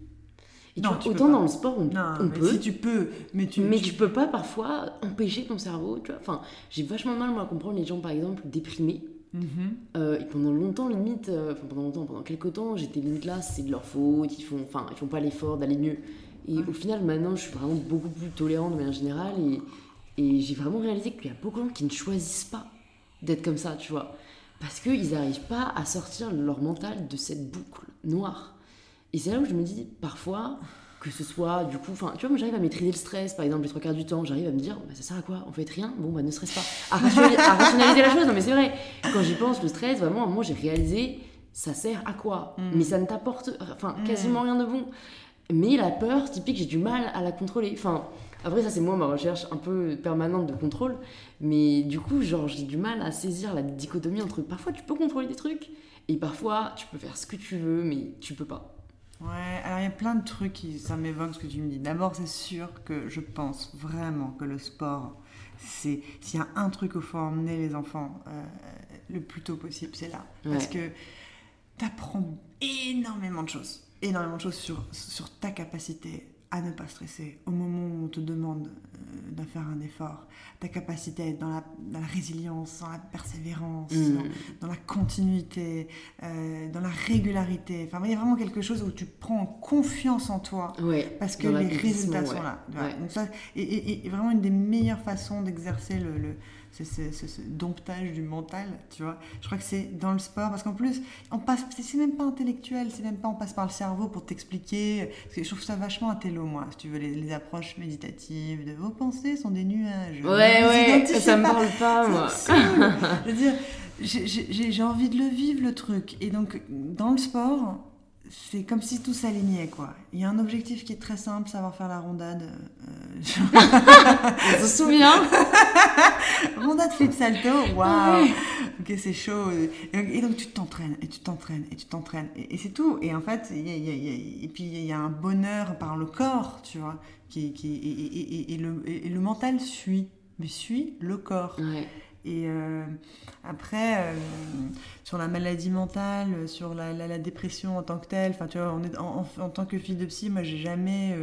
Et non, tu autant dans le sport, on,
non,
peut.
Si tu peux, mais tu,
mais tu... peux pas parfois empêcher ton cerveau. Tu vois enfin, j'ai vachement mal moi à comprendre les gens, par exemple, déprimés. Mm-hmm. Euh, et pendant longtemps, limite, euh, enfin pendant longtemps, pendant quelques temps, j'étais limite là, c'est de leur faute, ils font, enfin, ils font pas l'effort d'aller mieux. Et au final, maintenant, je suis vraiment beaucoup plus tolérante de manière générale et et j'ai vraiment réalisé qu'il y a beaucoup de gens qui ne choisissent pas d'être comme ça, tu vois. Parce qu'ils n'arrivent pas à sortir leur mental de cette boucle noire. Et c'est là où je me dis, parfois, que ce soit du coup, enfin, tu vois, moi j'arrive à maîtriser le stress, par exemple, les trois quarts du temps, j'arrive à me dire, bah, ça sert à quoi? En fait, rien, bon, bah ne stresse pas. À rationaliser, la chose, non mais c'est vrai. Quand j'y pense, le stress, vraiment, moi j'ai réalisé, ça sert à quoi? Mm. Mais ça ne t'apporte, enfin, mm. quasiment rien de bon. Mais la peur, typique, j'ai du mal à la contrôler. Enfin, après, ça, c'est moi ma recherche un peu permanente de contrôle. Mais du coup, genre, j'ai du mal à saisir la dichotomie entre parfois tu peux contrôler des trucs et parfois tu peux faire ce que tu veux, mais tu peux pas.
Ouais, alors il y a plein de trucs qui ça m'évoque ce que tu me dis. D'abord, c'est sûr que je pense vraiment que le sport, c'est s'il y a un truc où faut emmener les enfants euh, le plus tôt possible, c'est là. Parce que tu apprends énormément de choses. Énormément de choses sur, sur ta capacité à ne pas stresser au moment où on te demande euh, de faire un effort. Ta capacité à être dans la, dans la résilience, dans la persévérance, mm. dans, la continuité, euh, dans la régularité. Enfin, il y a vraiment quelque chose où tu prends confiance en toi parce que les résultats sont là. Donc ça, et, vraiment une des meilleures façons d'exercer le, ce, ce, domptage du mental, tu vois. Je crois que c'est dans le sport, parce qu'en plus, on passe, c'est même pas intellectuel, c'est même pas on passe par le cerveau pour t'expliquer. je trouve ça vachement intello, moi, si tu veux, les, approches méditatives, de vos pensées sont des nuages.
Ouais, ouais, ça me parle pas, moi.
je veux dire, j'ai envie de le vivre, le truc. Et donc, dans le sport, c'est comme si tout s'alignait, quoi. Il y a un objectif qui est très simple, savoir faire la rondade.
Euh, On se souvient
Rondade flip salto, waouh Ok, c'est chaud. Et, donc tu t'entraînes, et tu t'entraînes, et tu t'entraînes. Et, c'est tout. Et en fait, y a, y et puis il y a un bonheur par le corps, tu vois, qui, qui, et, le, et, le mental suit, mais suit le corps.
Ouais.
Et euh, après, euh, sur la maladie mentale, sur la, la, dépression en tant que telle, enfin, tu vois, on est, en, en, tant que fille de psy, moi, j'ai jamais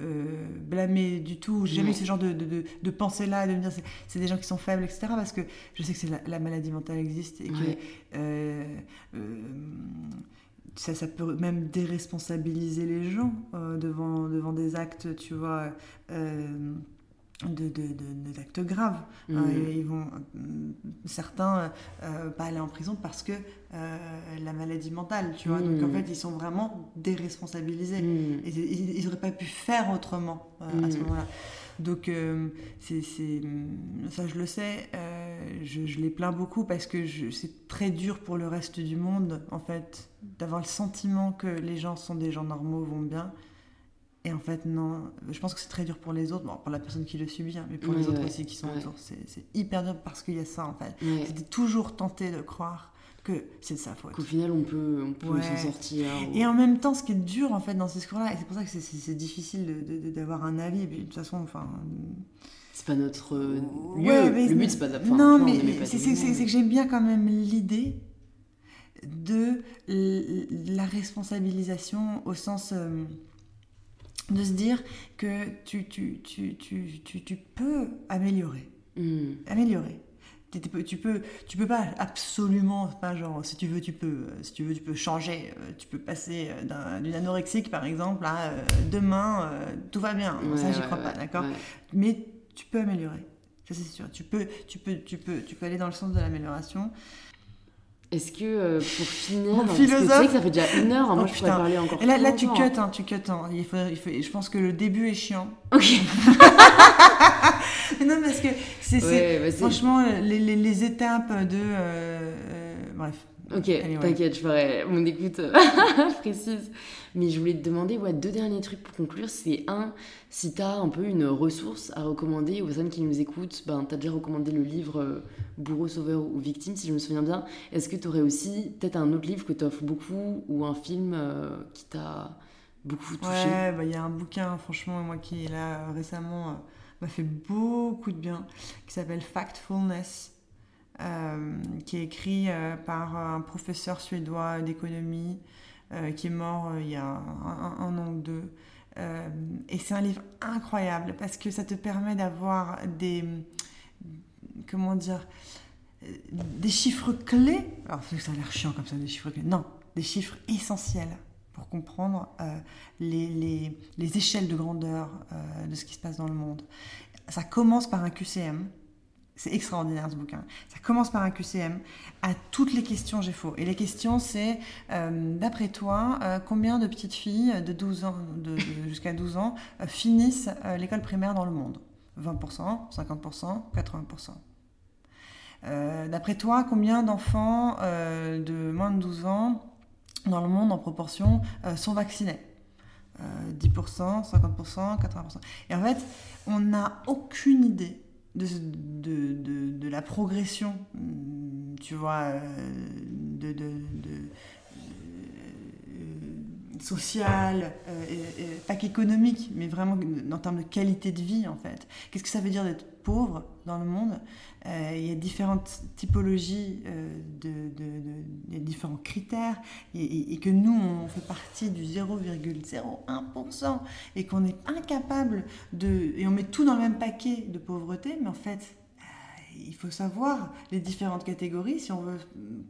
euh, blâmé du tout, j'ai jamais eu ce genre de, de, de, pensée-là, de me dire c'est des gens qui sont faibles, etc. Parce que je sais que la, la, maladie mentale existe et que ça, ça, peut même déresponsabiliser les gens devant, devant des actes, tu vois d'actes de, de, graves. Mmh. Ils vont euh, certains euh, pas aller en prison parce que la maladie mentale, tu vois. Donc en mmh. fait, ils sont vraiment déresponsabilisés. Mmh. Et, ils n'auraient pas pu faire autrement à ce moment-là. Donc c'est ça, je le sais. je, je, les plains beaucoup parce que c'est très dur pour le reste du monde, en fait, d'avoir le sentiment que les gens sont des gens normaux, vont bien et en fait, non, je pense que c'est très dur pour les autres, bon, pour la personne qui le subit, hein, mais pour les autres aussi qui sont autour. C'est hyper dur parce qu'il y a ça en fait. C'est toujours tenter de croire que c'est de sa faute.
Qu'au final, on peut, on peut s'en sortir.
Et en même temps, ce qui est dur en fait dans ces discours-là, et c'est pour ça que c'est difficile d'avoir un avis, de toute façon, enfin.
C'est pas notre euh, lieu. le but, c'est pas de
Non, mais c'est que j'aime bien quand même l'idée de la responsabilisation au sens. Euh, de se dire que tu, tu, tu, tu, tu, tu peux améliorer. Hmm. Améliorer. Tu peux, tu peux, pas absolument, pas genre, si tu veux, tu peux, si tu veux, tu peux changer, euh, tu peux passer euh, d'une anorexique par exemple à euh, demain, tout va bien. ça, j'y crois pas, d'accord Mais tu peux améliorer. Ça, c'est sûr. Tu peux, tu peux, tu peux, tu peux aller dans le sens de l'amélioration.
Est-ce que euh, pour finir, parce que tu sais que ça fait déjà une heure, hein, moi oh, je pourrais parler encore.
Et là, là tu cut, hein, tu cut. Hein. Il faut, il faut, je pense que le début est chiant.
Ok.
non, parce que c'est bah, franchement les, les, les, étapes de. Euh, euh, bref.
Ok, t'inquiète, je ferai mon écoute précise. Mais je voulais te demander ouais, deux derniers trucs pour conclure. C'est un, si t'as un peu une ressource à recommander aux personnes qui nous écoutent, ben, t'as déjà recommandé le livre euh, Bourreau, Sauveur ou Victime, si je me souviens bien. Est-ce que t'aurais aussi peut-être un autre livre que t'offres beaucoup ou un film euh, qui t'a beaucoup touché?
Ouais, bah, il y a un bouquin, franchement, moi qui est là euh, récemment, m'a fait beaucoup de bien, qui s'appelle Factfulness. Euh, qui est écrit euh, par un professeur suédois d'économie euh, qui est mort il y a un, an ou deux. et c'est un livre incroyable parce que ça te permet d'avoir des. Comment dire Des chiffres clés. Alors, ça a l'air chiant comme ça, des chiffres clés. Non, des chiffres essentiels pour comprendre les, les, les, échelles de grandeur de ce qui se passe dans le monde. Ça commence par un QCM, c'est extraordinaire ce bouquin. Ça commence par un QCM. À toutes les questions, j'ai faux. Et les questions, c'est euh, d'après toi, euh, combien de petites filles de 12 ans, de, jusqu'à 12 ans euh, finissent l'école primaire dans le monde? 20%, 50%, 80%. d'après toi, combien d'enfants de moins de 12 ans dans le monde en proportion sont vaccinés? 10%, 50%, 80%. Et en fait, on n'a aucune idée de, de, de, la progression, mm, tu vois, euh, de, de euh, sociale, euh, pas qu'économique, mais vraiment en termes de qualité de vie en fait. Qu'est-ce que ça veut dire d'être pauvre dans le monde? Euh, Il y a différentes typologies, de, de, différents critères, et, que nous on fait partie du 0,01% et qu'on est incapable de... Et on met tout dans le même paquet de pauvreté, mais en fait il faut savoir les différentes catégories si on veut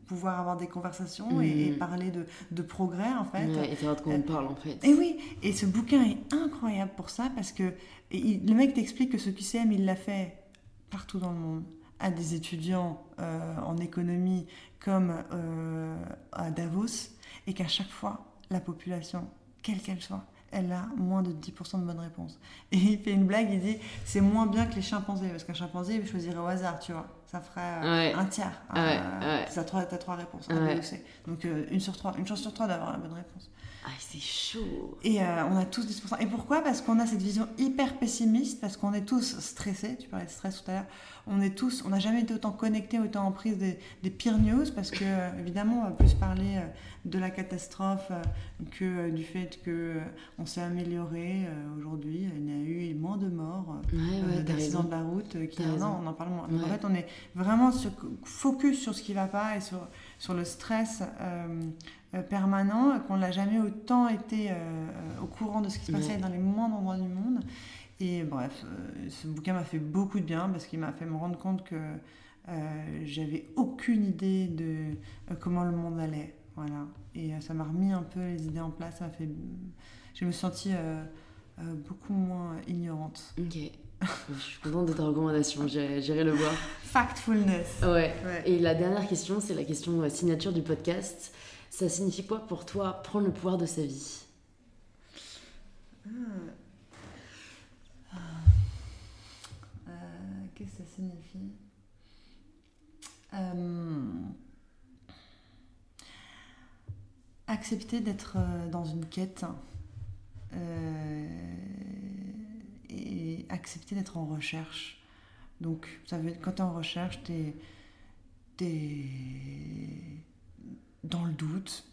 pouvoir avoir des conversations et, mm. parler de, de, progrès en fait.
et savoir de quoi on parle en fait.
Et oui, et ce bouquin est incroyable pour ça parce que le mec t'explique que ce QCM il l'a fait partout dans le monde à des étudiants en économie comme à Davos, et qu'à chaque fois, la population, quelle qu'elle soit, elle a moins de 10% de bonnes réponses. Et il fait une blague, il dit c'est moins bien que les chimpanzés, parce qu'un chimpanzé, il choisirait au hasard, tu vois. Ça ferait euh, un tiers. Euh, tu as, trois réponses, Donc euh, une sur trois, une chance sur trois d'avoir la bonne réponse.
Ah, c'est chaud.
Et on a tous 10%. Et pourquoi? Parce qu'on a cette vision hyper pessimiste, parce qu'on est tous stressés. Tu parlais de stress tout à l'heure. On est tous, on n'a jamais été autant connectés, autant en prise des, des pires news, parce que évidemment, on va plus parler de la catastrophe que du fait que on s'est amélioré aujourd'hui. Il y a eu moins de morts, d'accidents de la route. Qui, non, on en parle moins. En fait, on est vraiment focus sur ce qui ne va pas et sur, sur le stress euh, euh, permanent, qu'on n'a jamais autant été euh, au courant de ce qui se passait dans les moindres endroits du monde. Et bref, ce bouquin m'a fait beaucoup de bien parce qu'il m'a fait me rendre compte que j'avais aucune idée de comment le monde allait. Voilà. Et ça m'a remis un peu les idées en place. Ça fait... Je me suis sentie beaucoup moins ignorante.
Ok. Je suis contente de ta recommandation, j'irai le voir.
Factfulness.
Ouais. Et la dernière question, c'est la question euh, signature du podcast. Ça signifie quoi pour toi prendre le pouvoir de sa vie? Ah.
Euh, Qu'est-ce que ça signifie? Euh, Accepter d'être dans une quête et accepter d'être en recherche. Donc, ça veut quand tu es en recherche, tu es, dans le doute,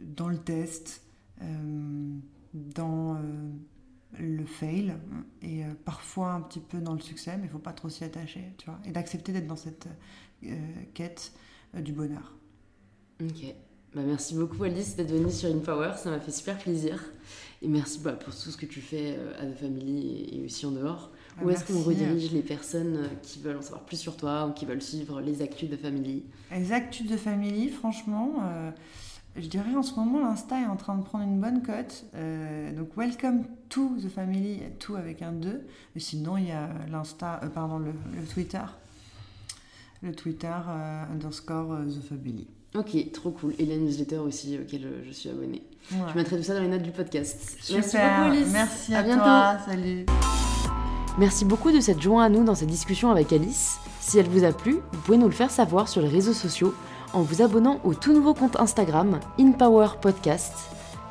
dans le test, euh, dans euh, le fail et euh, parfois un petit peu dans le succès, mais il faut pas trop s'y attacher, tu vois. Et d'accepter d'être dans cette quête du bonheur.
Ok. Bah, merci beaucoup Alice d'être venue sur InPower, ça m'a fait super plaisir. Et merci bah, pour tout ce que tu fais à The Family et aussi en dehors. Où est-ce qu'on redirige les personnes euh, qui veulent en savoir plus sur toi ou qui veulent suivre les actus de Family?
Les actus de Family, franchement, euh, je dirais en ce moment, l'Insta est en train de prendre une bonne cote. donc, welcome to The Family, tout avec un 2. Mais sinon, il y a l'Insta, pardon, le, Twitter. Le Twitter underscore The Family.
Ok, trop cool. Et la newsletter aussi auquel je suis abonnée. Je mettrai tout ça dans les notes du podcast.
Merci beaucoup, Alice. Merci à, bientôt. toi. Salut.
Merci beaucoup de s'être joint à nous dans cette discussion avec Alice. Si elle vous a plu, vous pouvez nous le faire savoir sur les réseaux sociaux en vous abonnant au tout nouveau compte Instagram InPower Podcast,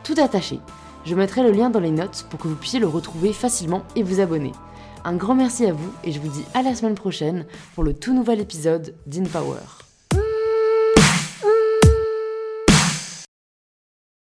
tout attaché. Je mettrai le lien dans les notes pour que vous puissiez le retrouver facilement et vous abonner. Un grand merci à vous et je vous dis à la semaine prochaine pour le tout nouvel épisode d'InPower.